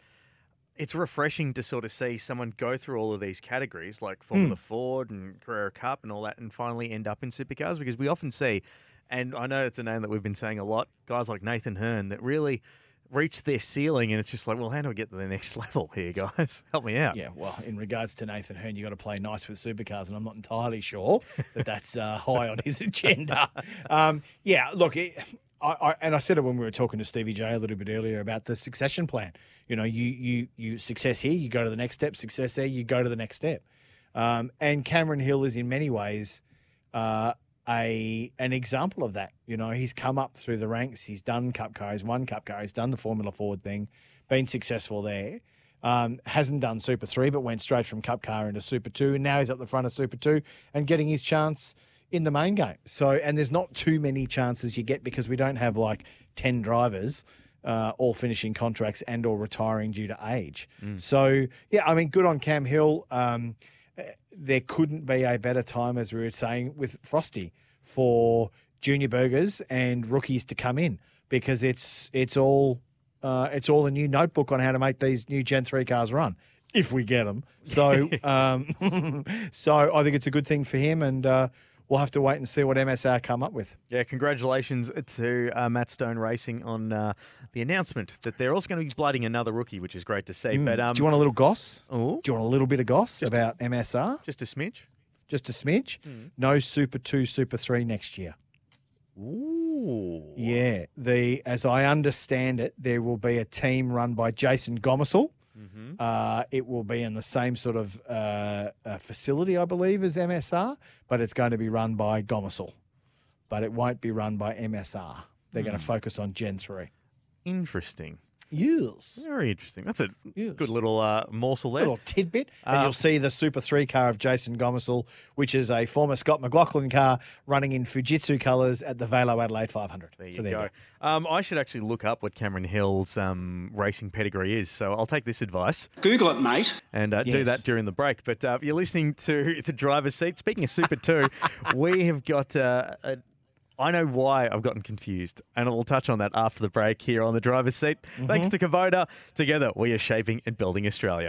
it's refreshing to sort of see someone go through all of these categories like Formula Mm. Ford and Carrera Cup and all that, and finally end up in supercars because we often see, and I know it's a name that we've been saying a lot, guys like Nathan Herne that really. Reach their ceiling, and it's just like, well, how do I get to the next level here, guys? Help me out. Yeah, well, in regards to Nathan Herne, you got to play nice with supercars, and I'm not entirely sure that that's uh, high on his agenda. Um, yeah, look, it, I, I, and I said it when we were talking to Stevie J a little bit earlier about the succession plan. You know, you you you success here, you go to the next step. Success there, you go to the next step. Um, and Cameron Hill is in many ways uh, a an example of that. You know, he's come up through the ranks. He's done Cup car. He's won Cup car. He's done the Formula Ford thing, been successful there. Um, hasn't done Super Three, but went straight from Cup car into Super Two, and now he's up the front of Super Two and getting his chance in the main game. So, and there's not too many chances you get because we don't have like ten drivers. Uh, all finishing contracts and or retiring due to age. So yeah, I mean, good on Cam Hill. Um, there couldn't be a better time, as we were saying, with Frosty for junior burgers and rookies to come in because it's it's all uh, it's all a new notebook on how to make these new Gen three cars run if we get them. So um, so I think it's a good thing for him, and uh, we'll have to wait and see what MSR come up with. Yeah, congratulations to uh, Matt Stone Racing on uh, the announcement that they're also going to be blooding another rookie, which is great to see. Mm. But um, do you want a little goss? Oh, do you want a little bit of goss about MSR? Just a smidge. Just a smidge. Mm. No Super Two, Super Three next year. Ooh. Yeah, the as I understand it, there will be a team run by Jason Gomersall. Mm-hmm. Uh, it will be in the same sort of uh, uh, facility, I believe, as MSR, but it's going to be run by Gomersall. But it won't be run by MSR. They're going to focus on Gen 3. Interesting. Yes. Very interesting. That's a good little uh, morsel there. Little tidbit. and Uh, you'll see the Super 3 car of Jason Gomersall, which is a former Scott McLaughlin car running in Fujitsu colours at the VALO Adelaide 500. There you so there go. you Um, I should actually look up what Cameron Hill's um, racing pedigree is. So I'll take this advice. Google it, mate. And uh, do Yes. that during the break. But uh, you're listening to the driver's seat. Speaking of Super 2, we have got. Uh, a, I know why I've gotten confused, and we'll touch on that after the break here on the driver's seat. Thanks mm-hmm. to Kubota. Together, we are shaping and building Australia.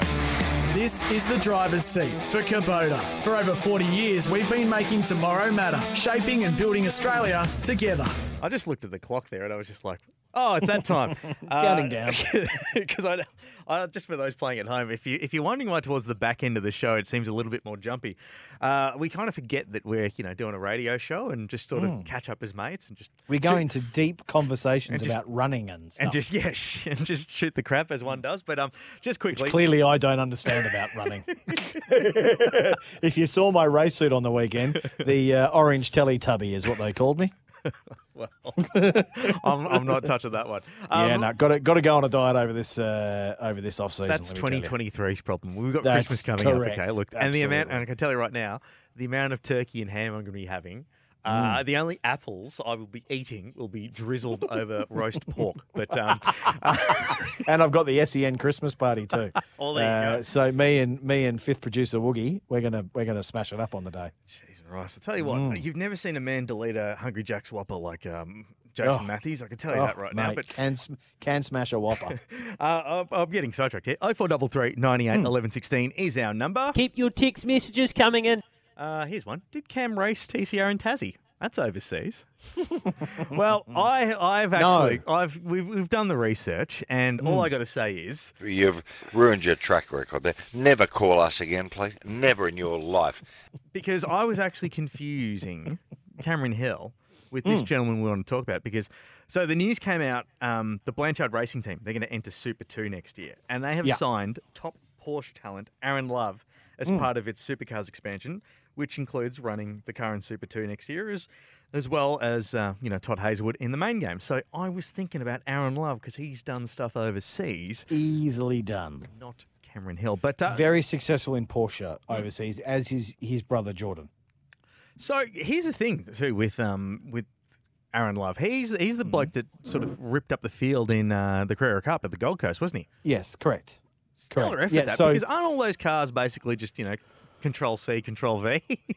This is the driver's seat for Kubota. For over 40 years, we've been making tomorrow matter, shaping and building Australia together. I just looked at the clock there and I was just like, oh, it's that time. Counting down. Because I, I, just for those playing at home, if, you, if you're wondering why towards the back end of the show it seems a little bit more jumpy, uh, we kind of forget that we're, you know, doing a radio show and just sort of Mm. catch up as mates and just... We go into deep conversations just- about running and stuff. And just, yeah, sh- and just shoot the crap as one does. But um, just quickly... Clearly, I don't understand about running. if you saw my race suit on the weekend, the uh, orange Teletubby is what they called me. well, I'm, I'm not touching that one. yeah, Um, no, got to got to go on a diet over this uh, over this off season. That's 2023's problem. We've got That's Christmas coming correct. up. Okay, look, and the amount, and I can tell you right now, the amount of turkey and ham I'm going to be having. Uh, Mm. The only apples I will be eating will be drizzled over roast pork. But um, and I've got the SEN Christmas party too. Oh, there you Uh, go. So me and me and fifth producer Woogie, we're gonna we're gonna smash it up on the day. Jesus Christ! I tell you what, Mm. you've never seen a man delete a Hungry Jack's Whopper like um, Jason Oh. Matthews. I can tell you Oh, that right now. But can sm- can smash a whopper. uh, I'm, I'm getting sidetracked here. 0433 98 Hmm. 11 16 is our number. Keep your text messages coming in. Uh, here's one. Did Cam race TCR and Tassie? That's overseas. well, I, I've actually, I've we've, we've done the research, and all Mm. I got to say is, You've ruined your track record there. Never call us again, please. Never in your life. because I was actually confusing Cameron Hill with this Mm. gentleman we want to talk about because so the news came out um, the Blanchard Racing Team they're going to enter Super 2 next year and they have Yeah. signed top Porsche talent Aaron Love as Mm. part of its supercars expansion which includes running the car in Super 2 next year as as well as uh, you know Todd Hazelwood in the main game. So I was thinking about Aaron Love because he's done stuff overseas, Easily done. not Cameron Hill. But uh, Very successful in Porsche overseas, as his his brother Jordan. So here's the thing too with um with Aaron Love. He's he's the bloke that sort of ripped up the field in uh, the Carrera Cup at the Gold Coast, wasn't he? Yes, correct. Correct. Yeah, so because aren't all those cars basically just you know Control C, Control V?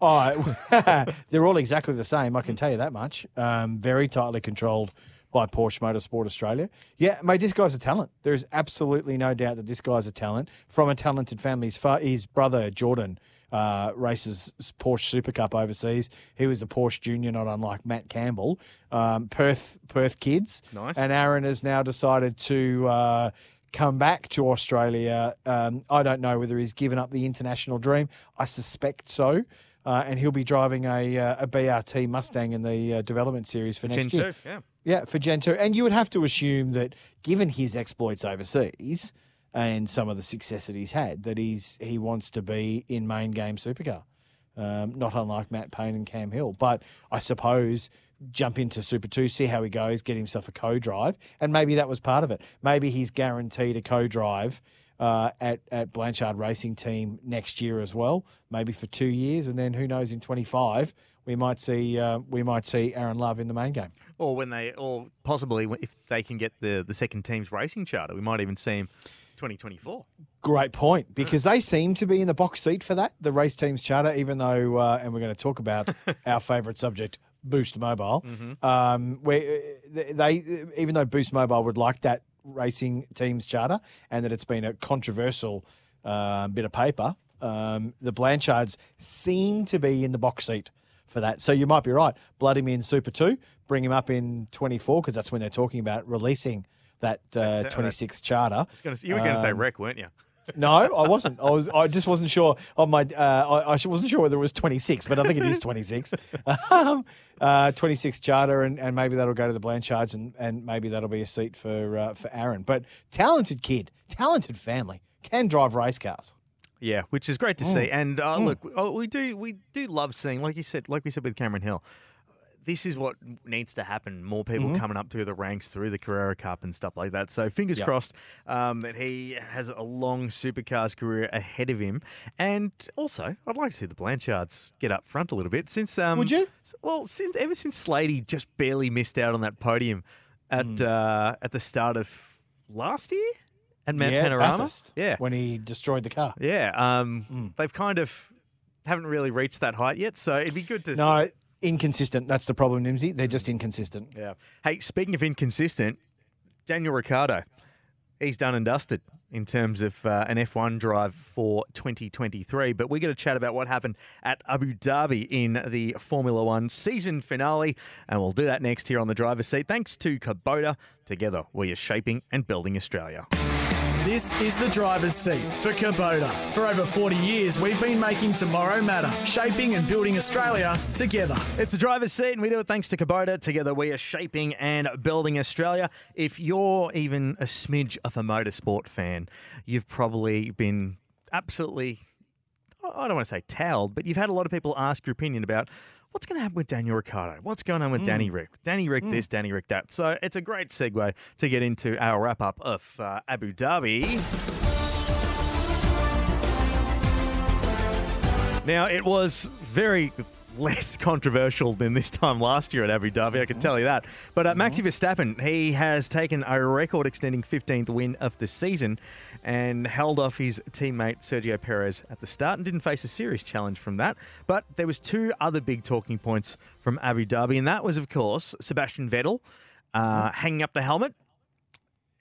Oh, they're all exactly the same. I can tell you that much. Um, very tightly controlled by Porsche Motorsport Australia. Yeah, mate, this guy's a talent. There is absolutely no doubt that this guy's a talent from a talented family. His, fa- his brother Jordan uh, races Porsche Super Cup overseas. He was a Porsche junior, not unlike Matt Campbell. Um, Perth, Perth kids. Nice. And Aaron has now decided to. Uh, come back to Australia. Um, I don't know whether he's given up the international dream. I suspect so. Uh, and he'll be driving a, uh, a BRT Mustang in the uh, development series for next Gen year. 2, yeah. Yeah, for Gen 2. And you would have to assume that given his exploits overseas and some of the success that he's had, that he's he wants to be in main game supercar. Um, not unlike Matt Payne and Cam Hill. But I suppose jump into Super 2, see how he goes, get himself a co drive. And maybe that was part of it. Maybe he's guaranteed a co drive. Uh, at at Blanchard Racing Team next year as well, maybe for two years, and then who knows in twenty five we might see uh, we might see Aaron Love in the main game. or when they, or possibly if they can get the the second team's racing charter, we might even see him 2024. Great point, because they seem to be in the box seat for that, the race team's charter, even though, uh, and we're going to talk about our favourite subject, Boost Mobile. Um, where uh, they, even though Boost Mobile would like that racing team's charter, and that it's been a controversial uh, bit of paper, um, the Blanchards seem to be in the box seat for that. So you might be right. Blood him in Super 2, bring him up in 24, because that's when they're talking about releasing that uh, That's- 26th charter. Gonna, you were going to say Um, wreck, weren't you? No, I wasn't. I was. I just wasn't sure on my. Uh, I, I wasn't sure whether it was twenty six, but I think it is twenty six. um, uh, twenty six charter, and, and maybe that'll go to the Blanchards, and, and maybe that'll be a seat for uh, for Aaron. But talented kid, talented family, can drive race cars. Yeah, which is great to Mm. see. And uh, Mm. look, oh, we do we do love seeing, like you said, like we said with Cameron Hill. This is what needs to happen. More people Mhm. coming up through the ranks through the Carrera Cup and stuff like that. So fingers Yep. crossed um, that he has a long supercars career ahead of him. And also, I'd like to see the Blanchards get up front a little bit. Since um, Would you? Well, since ever since Slady just barely missed out on that podium at Mm. uh, at the start of last year at Mount yeah, Panorama. Bathurst, Yeah, when he destroyed the car. yeah, um, Mm. they've kind of haven't really reached that height yet, so it'd be good to. No, inconsistent. That's the problem, Nimsy. They're just inconsistent. Yeah. Hey, speaking of inconsistent, Daniel Ricciardo, he's done and dusted in terms of uh, an F1 drive for 2023. But we're going to chat about what happened at Abu Dhabi in the Formula One season finale, and we'll do that next here on the driver's seat. Thanks to Kubota. Together, we are shaping and building Australia. This is the driver's seat for Kubota. For over 40 years, we've been making tomorrow matter, shaping and building Australia together. It's a driver's seat, and we do it thanks to Kubota. Together, we are shaping and building Australia. If you're even a smidge of a motorsport fan, you've probably been absolutely, I don't want to say towelled, but you've had a lot of people ask your opinion about what's going to happen with Daniel Ricciardo? What's going on with Mm. Danny Rick? Danny Rick this, Danny Rick that. So it's a great segue to get into our wrap up of uh, Abu Dhabi. Now, it was very less controversial than this time last year at Abu Dhabi, I can tell you that. But uh, Maxi Verstappen, he has taken a record extending 15th win of the season and held off his teammate Sergio Perez at the start and didn't face a serious challenge from that. But there was two other big talking points from Abu Dhabi, and that was, of course, Sebastian Vettel uh, hanging up the helmet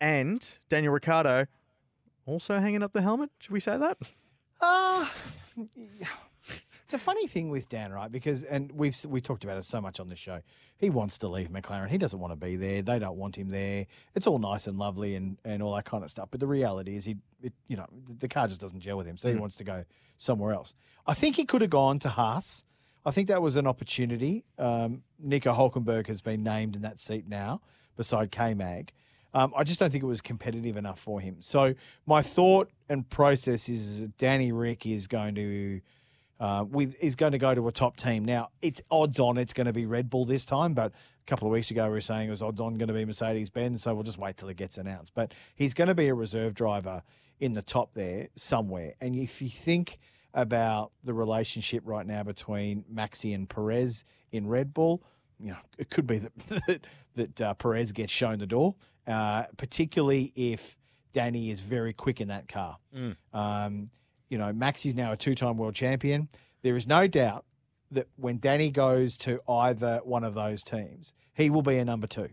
and Daniel Ricciardo also hanging up the helmet. Should we say that? Uh, it's a funny thing with Dan, right? Because and we've we talked about it so much on this show. He wants to leave McLaren. He doesn't want to be there. They don't want him there. It's all nice and lovely and, and all that kind of stuff. But the reality is, he it, you know the car just doesn't gel with him. So he Mm. wants to go somewhere else. I think he could have gone to Haas. I think that was an opportunity. Um, Nico Hulkenberg has been named in that seat now beside K Mag. Um, I just don't think it was competitive enough for him. So my thought and process is Danny Rick is going to uh, we is going to go to a top team. Now it's odds on it's going to be Red Bull this time, but a couple of weeks ago we were saying it was odds on going to be Mercedes Benz. So we'll just wait till it gets announced. But he's going to be a reserve driver in the top there somewhere. And if you think about the relationship right now between Maxi and Perez in Red Bull, you know, it could be that that, that uh, Perez gets shown the door, uh, particularly if Danny is very quick in that car. Mm. Um, you know, Max is now a two-time world champion. There is no doubt that when Danny goes to either one of those teams, he will be a number two.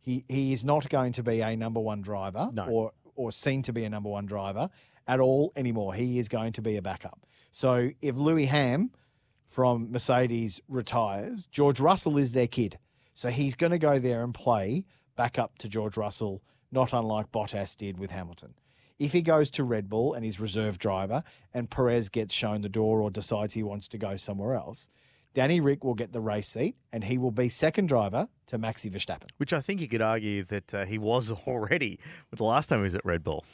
He he is not going to be a number one driver or or seen to be a number one driver at all anymore. He is going to be a backup. So if Lewis Ham from Mercedes retires, George Russell is their kid. So he's going to go there and play back up to George Russell, not unlike Bottas did with Hamilton. If he goes to Red Bull and he's reserve driver and Perez gets shown the door or decides he wants to go somewhere else, Danny Rick will get the race seat and he will be second driver to Maxi Verstappen. Which I think you could argue that uh, he was already with the last time he was at Red Bull.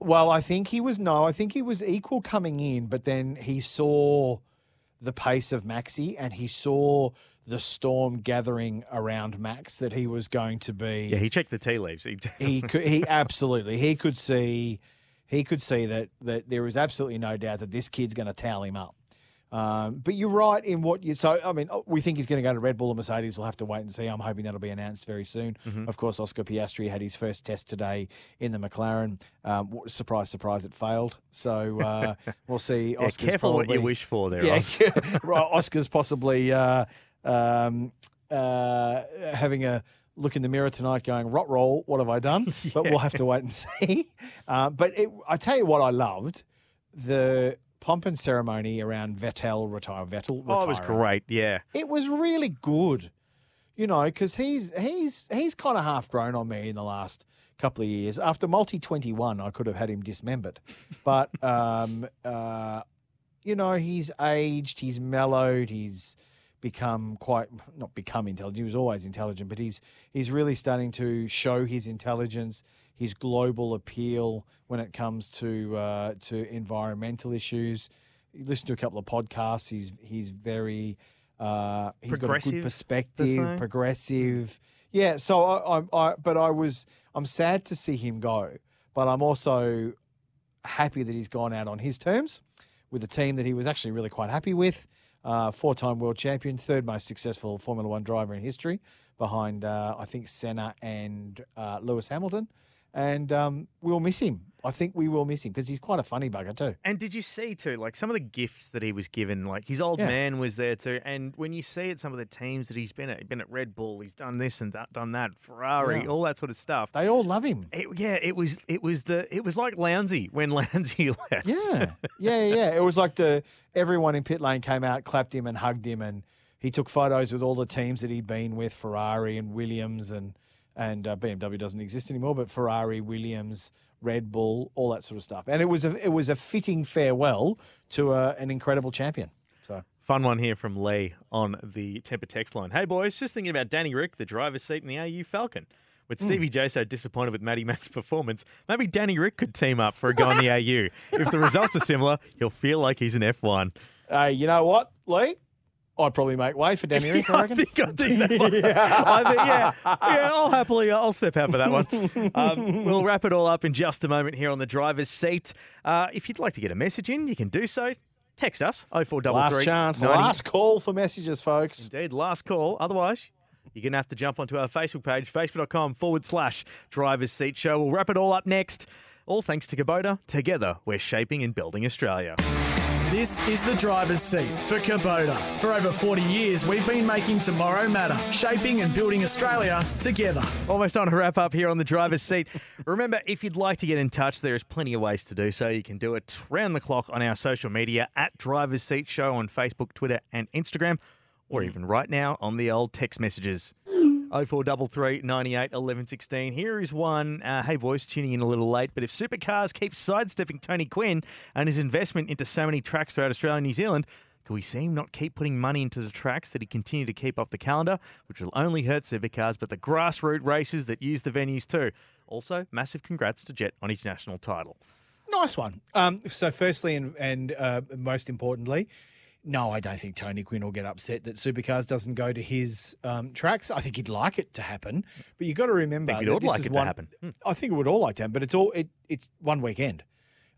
Well, I think he was no, I think he was equal coming in, but then he saw the pace of Maxi and he saw the storm gathering around Max that he was going to be. Yeah, he checked the tea leaves. He, he could he absolutely he could see he could see that that there is absolutely no doubt that this kid's going to towel him up. Um, but you're right in what you so. I mean, we think he's going to go to Red Bull or Mercedes. We'll have to wait and see. I'm hoping that'll be announced very soon. Mhm. Of course, Oscar Piastri had his first test today in the McLaren. Um, surprise, surprise, it failed. So uh, we'll see. Yeah, Oscar's careful what you wish for there, Yeah, right. Oscar's possibly uh, um, uh, having a look in the mirror tonight, going rot roll. What have I done? But we'll have to wait and see. Uh, but it, I tell you what, I loved the pomp and ceremony around Vettel retire. Vettel Oh, it was great. Yeah. It was really good, you know, because he's he's he's kind of half grown on me in the last couple of years. After multi twenty one, I could have had him dismembered, but um, uh, you know, he's aged, he's mellowed, he's become quite not become intelligent. He was always intelligent, but he's he's really starting to show his intelligence, his global appeal when it comes to uh, to environmental issues. You listen to a couple of podcasts. He's he's very uh, he's got a Progressive, good perspective, progressive. Yeah. So I, I, I but I was I'm sad to see him go, but I'm also happy that he's gone out on his terms with a team that he was actually really quite happy with. Uh, four-time world champion, third most successful Formula One driver in history, behind uh, I think Senna and uh, Lewis Hamilton. And um, we'll miss him. I think we will miss him because he's quite a funny bugger too. And did you see too, like some of the gifts that he was given? Like his old Yeah. man was there too, and when you see at some of the teams that he's been at, he's been at Red Bull, he's done this and that, done that, Ferrari, Yeah. all that sort of stuff. They all love him. It, yeah, it was it was the it was like Lowndesy when Lowndesy left. Yeah, yeah, yeah. It was like the everyone in pit lane came out, clapped him, and hugged him, and he took photos with all the teams that he'd been with, Ferrari and Williams, and and uh, BMW doesn't exist anymore, but Ferrari, Williams, Red Bull, all that sort of stuff. And it was a it was a fitting farewell to uh, an incredible champion. So Fun one here from Lee on the Temper text line. Hey boys, just thinking about Danny Rick, the driver's seat in the AU Falcon. With Hmm. Stevie J so disappointed with Matty Mack's performance, maybe Danny Rick could team up for a go in the AU. If the results are similar, he'll feel like he's an F1. Hey, you know what, Lee? I'd probably make way for Danny Rick. I I reckon. think, I think that one, I think, yeah, yeah, I'll happily, I'll step out for that one. Um, we'll wrap it all up in just a moment here on the driver's seat. Uh, if you'd like to get a message in, you can do so. text us 0433 Last chance, 90 last call for messages, folks. Indeed, last call. Otherwise, you're going to have to jump onto our Facebook page, facebook.com forward slash driver's seat show. We'll wrap it all up next. All thanks to Kubota. Together, we're shaping and building Australia. This is the driver's seat for Kubota. For over 40 years, we've been making tomorrow matter, shaping and building Australia together. Almost on to wrap up here on the driver's seat. Remember, if you'd like to get in touch, there is plenty of ways to do so. You can do it round the clock on our social media at Driver's Seat Show on Facebook, Twitter, and Instagram, or even right now on the old text messages. 0433 98 11 16. Here is one. Uh, hey, boys, tuning in a little late, but if Supercars keep sidestepping Tony Quinn and his investment into so many tracks throughout Australia and New Zealand, can we see him not keep putting money into the tracks that he continue to keep off the calendar, which will only hurt supercars, but the grassroots races that use the venues too? Also, massive congrats to Jett on his national title. Nice one. Um, so, firstly, and, and uh, most importantly, no, I don't think Tony Quinn will get upset that Supercars doesn't go to his um, tracks. I think he'd like it to happen, but you've got to remember Think he'd that all this like is it to happen. Hmm. I think it would all like to happen, but it's all it, it's one weekend.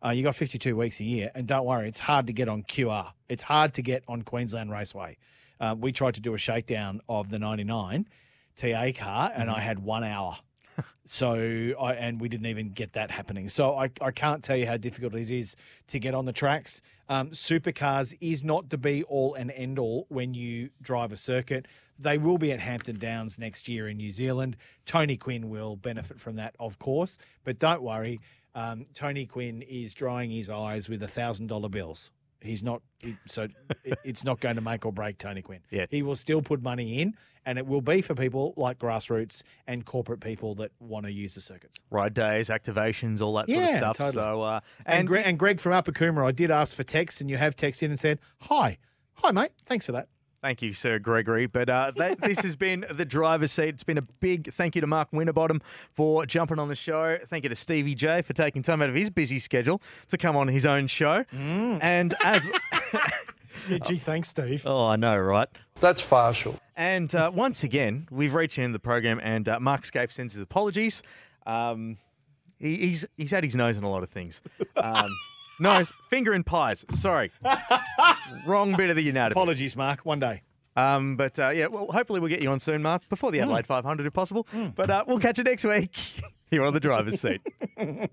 Uh, you got 52 weeks a year, and don't worry, it's hard to get on QR. It's hard to get on Queensland Raceway. Uh, we tried to do a shakedown of the 99 TA car, and I had one hour. So, I, and we didn't even get that happening. So, I, I can't tell you how difficult it is to get on the tracks. Um, supercars is not the be all and end all when you drive a circuit. They will be at Hampton Downs next year in New Zealand. Tony Quinn will benefit from that, of course. But don't worry, um, Tony Quinn is drying his eyes with a $1,000 bills. He's not, he- so it, it's not going to make or break Tony Quinn. Yeah. He will still put money in, and it will be for people like grassroots and corporate people that want to use the circuits. Ride days, activations, all that sort of Yeah, stuff. totally. So, uh, And, and Greg, and Greg from Upper Coomera, I did ask for text, and you have texted in and said, Hi. Hi, mate. Thanks for that. Thank you, Sir Gregory. But uh, that, this has been the driver's seat. It's been a big thank you to Mark Winterbottom for jumping on the show. Thank you to Stevie J for taking time out of his busy schedule to come on his own show. And as. gee, thanks, Steve. Oh, I know, right? That's partial. And uh, once again, we've reached the end of the program, and uh, Mark Skaife sends his apologies. Um, he, he's he's had his nose in a lot of things. Um, nose, finger in pies. Sorry, wrong bit of the anatomy. Apologies, Mark. One day. Um, but uh, yeah, well, hopefully we'll get you on soon, Mark, before the Adelaide 500 if possible. But uh, we'll catch you next week here on the driver's seat.